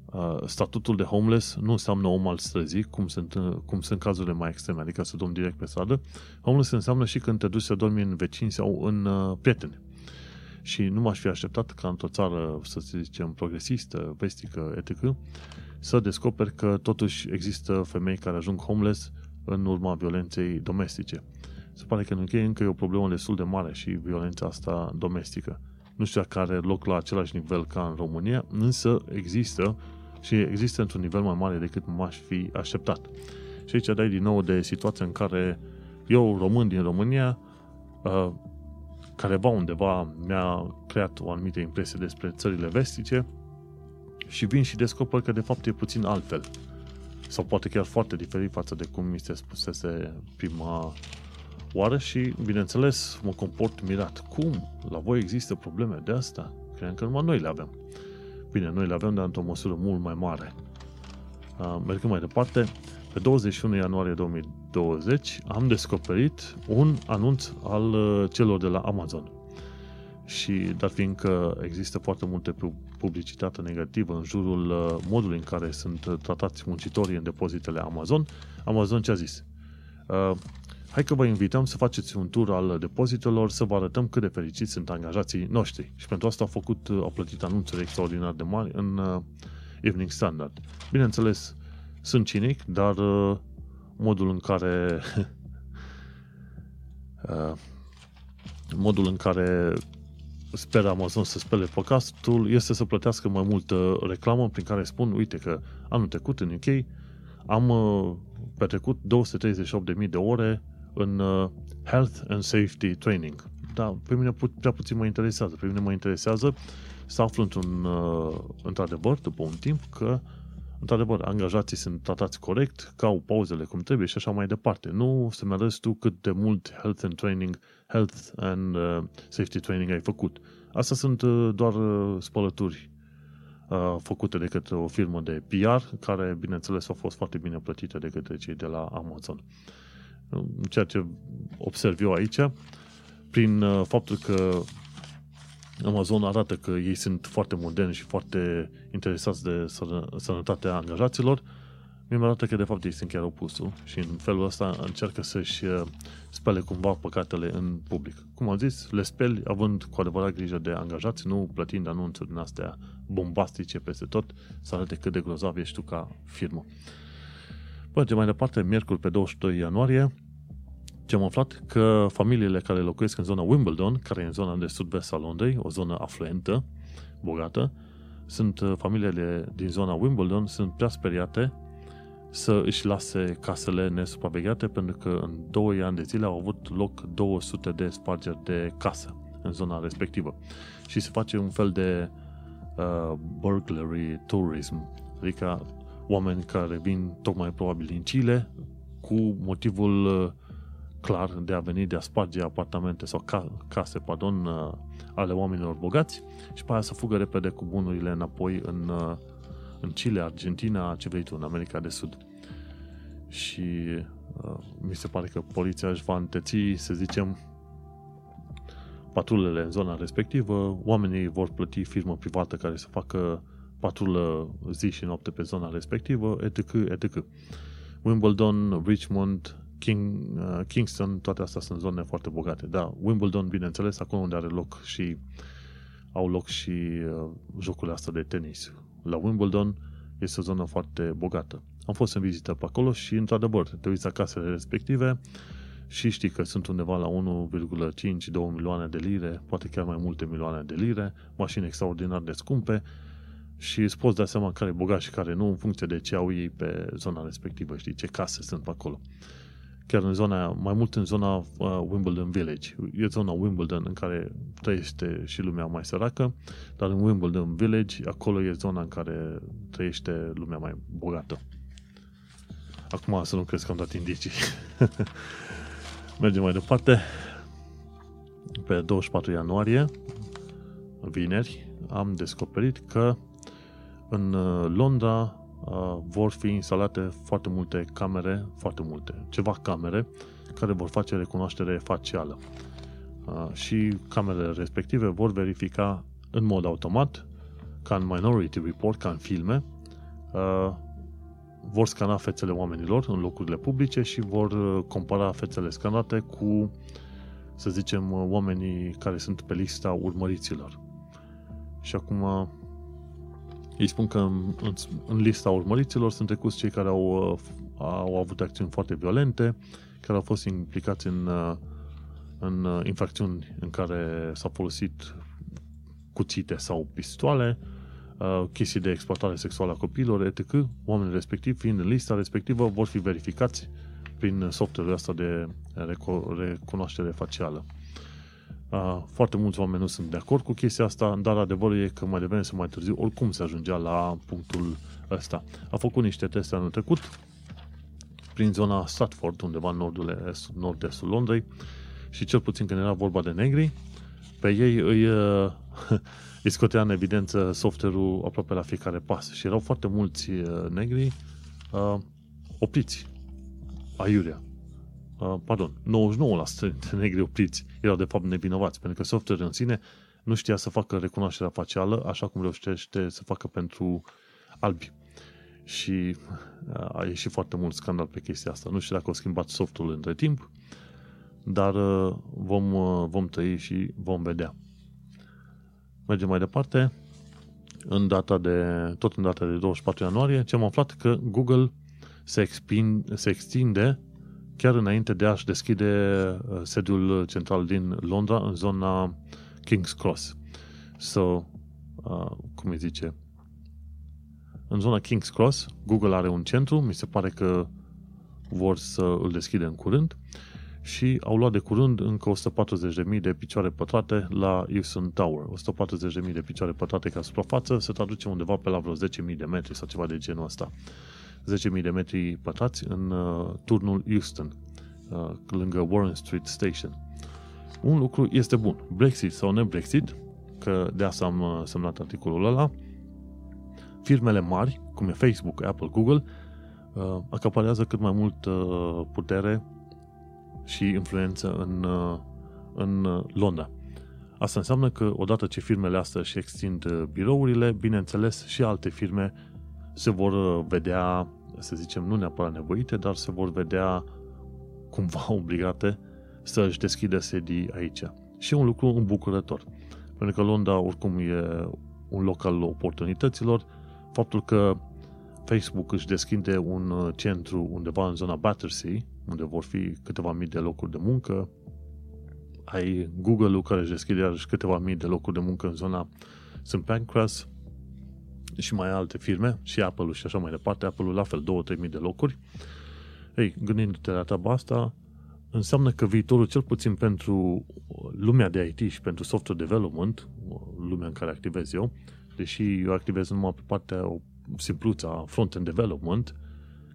uh, statutul de homeless nu înseamnă om al străzii, cum sunt, cum sunt cazurile mai extreme, adică să dormi direct pe stradă. Homeless înseamnă și când te duci să dormi în vecini sau în uh, prieteni. Și nu m-aș fi așteptat ca într-o țară, să zicem, progresistă, vestică, etc., să descoperi că totuși există femei care ajung homeless în urma violenței domestice. Se pare că în UK încă e o problemă destul de mare și violența asta domestică. Nu știu dacă are loc la același nivel ca în România, însă există și există într-un nivel mai mare decât m-aș fi așteptat. Și aici dai din nou de situația în care eu, român din România, uh, careva undeva mi-a creat o anumită impresie despre țările vestice și vin și descoper că de fapt e puțin altfel. Sau poate chiar foarte diferit față de cum mi se spusese prima oară și, bineînțeles, mă comport mirat. Cum? La voi există probleme de asta? Cred că numai noi le avem. Bine, noi le avem, dar într-o măsură mult mai mare. Uh, mergând mai departe, pe 21 ianuarie 2020 am descoperit un anunț al uh, celor de la Amazon. Și, dar fiindcă există foarte multe publicitate negativă în jurul uh, modului în care sunt uh, tratați muncitorii în depozitele Amazon, Amazon ce a zis? Uh, hai că vă invităm să faceți un tur al depozitelor, să vă arătăm cât de fericiți sunt angajații noștri. Și pentru asta au făcut, au plătit anunțuri extraordinar de mari în uh, Evening Standard. Bineînțeles, sunt cinic, dar uh, modul în care uh, modul în care speră Amazon să spele podcastul este să plătească mai multă reclamă prin care spun, uite că anul trecut în UK am uh, petrecut 238.000 de ore în uh, Health and Safety Training. Da, pe mine prea puțin mă interesează. Pe mine mă interesează să aflu într-un, uh, într-adevăr, după un timp, că într-adevăr, angajații sunt tratați corect, că au pauzele cum trebuie și așa mai departe. Nu să-mi arăți tu cât de mult health and training, health and uh, safety training ai făcut. Asta sunt uh, doar uh, spălături uh, făcute de către o firmă de PR, care, bineînțeles, au fost foarte bine plătite de către cei de la Amazon. Ceea ce observ eu aici, prin uh, faptul că Amazon arată că ei sunt foarte moderni și foarte interesați de sănătatea angajaților, mi arată că de fapt ei sunt chiar opusul și în felul ăsta încearcă să-și uh, spele cumva păcatele în public. Cum am zis, le speli având cu adevărat grijă de angajați, nu plătind anunțuri din astea bombastice peste tot, să arate cât de grozav ești tu ca firmă. Mergem mai departe, miercuri pe 22 ianuarie, ce am aflat că familiile care locuiesc în zona Wimbledon, care e în zona de sud-vest a Londrei, o zonă afluentă, bogată, sunt uh, familiile din zona Wimbledon sunt prea speriate să își lase casele nesupravegheate pentru că în 2 ani de zile au avut loc 200 de spargeri de casă în zona respectivă. Și se face un fel de uh, burglary tourism, adică oameni care vin tocmai probabil din Chile cu motivul uh, clar de a veni de a sparge apartamente sau ca, case, pardon, uh, ale oamenilor bogați și pe aia să fugă repede cu bunurile înapoi în, uh, în Chile, Argentina, ce vrei tu, în America de Sud. Și uh, mi se pare că poliția își va înteți, să zicem, patrulele în zona respectivă, oamenii vor plăti firmă privată care să facă patrulă zi și noapte pe zona respectivă, etc., etc. Wimbledon, Richmond, King, uh, Kingston, toate astea sunt zone foarte bogate. Da, Wimbledon, bineînțeles, acolo unde are loc și au loc și uh, jocurile astea de tenis. La Wimbledon este o zonă foarte bogată. Am fost în vizită pe acolo și, într-adevăr, te uiți la casele respective și știi că sunt undeva la 1,5-2 milioane de lire, poate chiar mai multe milioane de lire, mașini extraordinar de scumpe și îți poți da seama care e bogat și care nu în funcție de ce au ei pe zona respectivă, știi, ce case sunt pe acolo chiar în zona, mai mult în zona uh, Wimbledon Village. E zona Wimbledon în care trăiește și lumea mai săracă, dar în Wimbledon Village, acolo e zona în care trăiește lumea mai bogată. Acum să nu crezi că am dat indicii. Mergem mai departe. Pe 24 ianuarie, vineri, am descoperit că în uh, Londra Uh, vor fi instalate foarte multe camere, foarte multe, ceva camere care vor face recunoaștere facială. Uh, și camerele respective vor verifica în mod automat, ca în Minority Report, ca în filme, uh, vor scana fețele oamenilor în locurile publice și vor compara fețele scanate cu, să zicem, oamenii care sunt pe lista urmăriților. Și acum ei spun că în, în, în lista urmăriților sunt trecuți cei care au, uh, au avut acțiuni foarte violente, care au fost implicați în, uh, în uh, infracțiuni în care s-au folosit cuțite sau pistoale, chestii de exploatare sexuală a copiilor, etc. Oamenii respectivi, fiind în lista respectivă, vor fi verificați prin software-ul ăsta de recunoaștere facială. Foarte mulți oameni nu sunt de acord cu chestia asta, dar adevărul e că mai devreme sau mai târziu oricum se ajungea la punctul ăsta. A făcut niște teste anul trecut prin zona Stratford, undeva în nordul nord-estul Londrei și cel puțin când era vorba de negri, pe ei îi, îi scotea în evidență software-ul aproape la fiecare pas. Și erau foarte mulți negri uh, opriți, aiurea uh, pardon, 99% dintre negri opriți erau de fapt nevinovați, pentru că software în sine nu știa să facă recunoașterea facială așa cum reușește să facă pentru albi. Și uh, a ieșit foarte mult scandal pe chestia asta. Nu știu dacă au schimbat softul între timp, dar uh, vom, uh, vom trăi și vom vedea. Mergem mai departe. În data de, tot în data de 24 ianuarie, ce am aflat că Google se, expin, se extinde chiar înainte de a-și deschide uh, sediul central din Londra, în zona King's Cross. So, uh, cum îi zice? În zona King's Cross, Google are un centru, mi se pare că vor să îl deschide în curând și au luat de curând încă 140.000 de picioare pătrate la Euston Tower. 140.000 de picioare pătrate ca suprafață se traduce undeva pe la vreo 10.000 de metri sau ceva de genul ăsta. 10.000 de metri pătrați în uh, turnul Houston, uh, lângă Warren Street Station. Un lucru este bun. Brexit sau ne-Brexit, că de asta am uh, semnat articolul ăla, firmele mari, cum e Facebook, Apple, Google, uh, acaparează cât mai mult uh, putere și influență în, uh, în uh, Londra. Asta înseamnă că odată ce firmele astea își extind uh, birourile, bineînțeles și alte firme se vor uh, vedea să zicem, nu neapărat nevoite, dar se vor vedea cumva obligate să își deschidă sedii aici. Și e un lucru îmbucurător. Pentru că Londra oricum e un loc al oportunităților. Faptul că Facebook își deschide un uh, centru undeva în zona Battersea, unde vor fi câteva mii de locuri de muncă, ai Google-ul care își deschide iarăși câteva mii de locuri de muncă în zona St. Pancras și mai alte firme, și Apple-ul și așa mai departe, Apple-ul la fel, 2-3 mii de locuri. Ei, gândindu-te la treaba asta, înseamnă că viitorul, cel puțin pentru lumea de IT și pentru software development, lumea în care activez eu, deși eu activez numai pe partea simpluță a front-end development,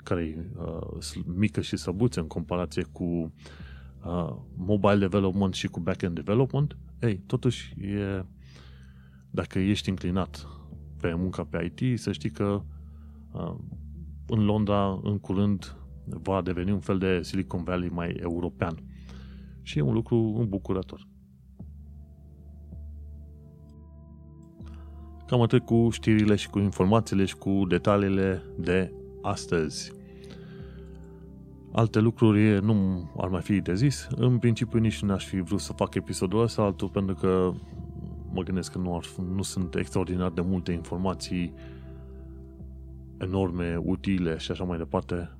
care e uh, mică și săbuță în comparație cu uh, mobile development și cu back-end development, ei, totuși e, dacă ești înclinat pe munca pe IT, să știi că uh, în Londra, în curând, va deveni un fel de Silicon Valley mai european. Și e un lucru îmbucurător. Cam atât cu știrile și cu informațiile și cu detaliile de astăzi. Alte lucruri nu ar mai fi de zis. În principiu nici nu aș fi vrut să fac episodul ăsta, altul pentru că mă gândesc că nu, ar, nu sunt extraordinar de multe informații enorme, utile și așa mai departe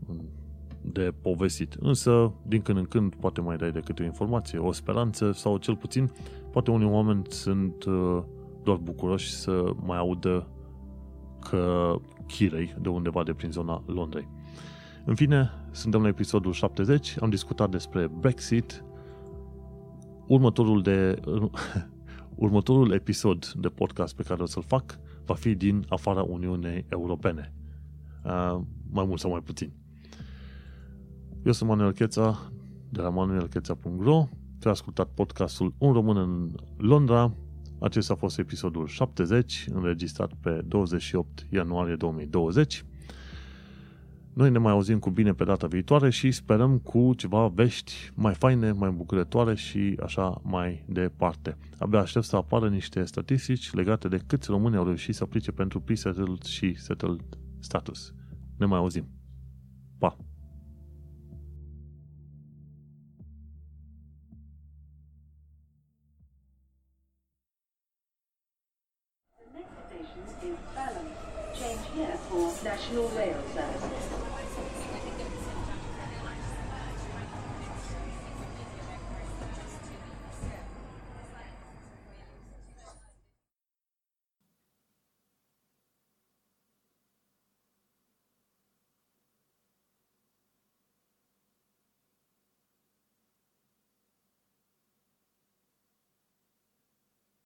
de povestit. Însă, din când în când, poate mai dai decât o informație, o speranță sau cel puțin, poate unii oameni sunt uh, doar bucuroși să mai audă că chirei de undeva de prin zona Londrei. În fine, suntem la episodul 70, am discutat despre Brexit. Următorul, de, următorul episod de podcast pe care o să-l fac va fi din afara Uniunii Europene. Uh, mai mult sau mai puțin. Eu sunt Manuel Cheța de la manuelcheța.ro Te-a ascultat podcastul Un român în Londra. Acesta a fost episodul 70, înregistrat pe 28 ianuarie 2020. Noi ne mai auzim cu bine pe data viitoare și sperăm cu ceva vești mai faine, mai bucurătoare și așa mai departe. Abia aștept să apară niște statistici legate de câți români au reușit să aplice pentru pre-settled și settled status. Ne mai auzim. Pa! The next station is Balham. Change here for National Rail Services.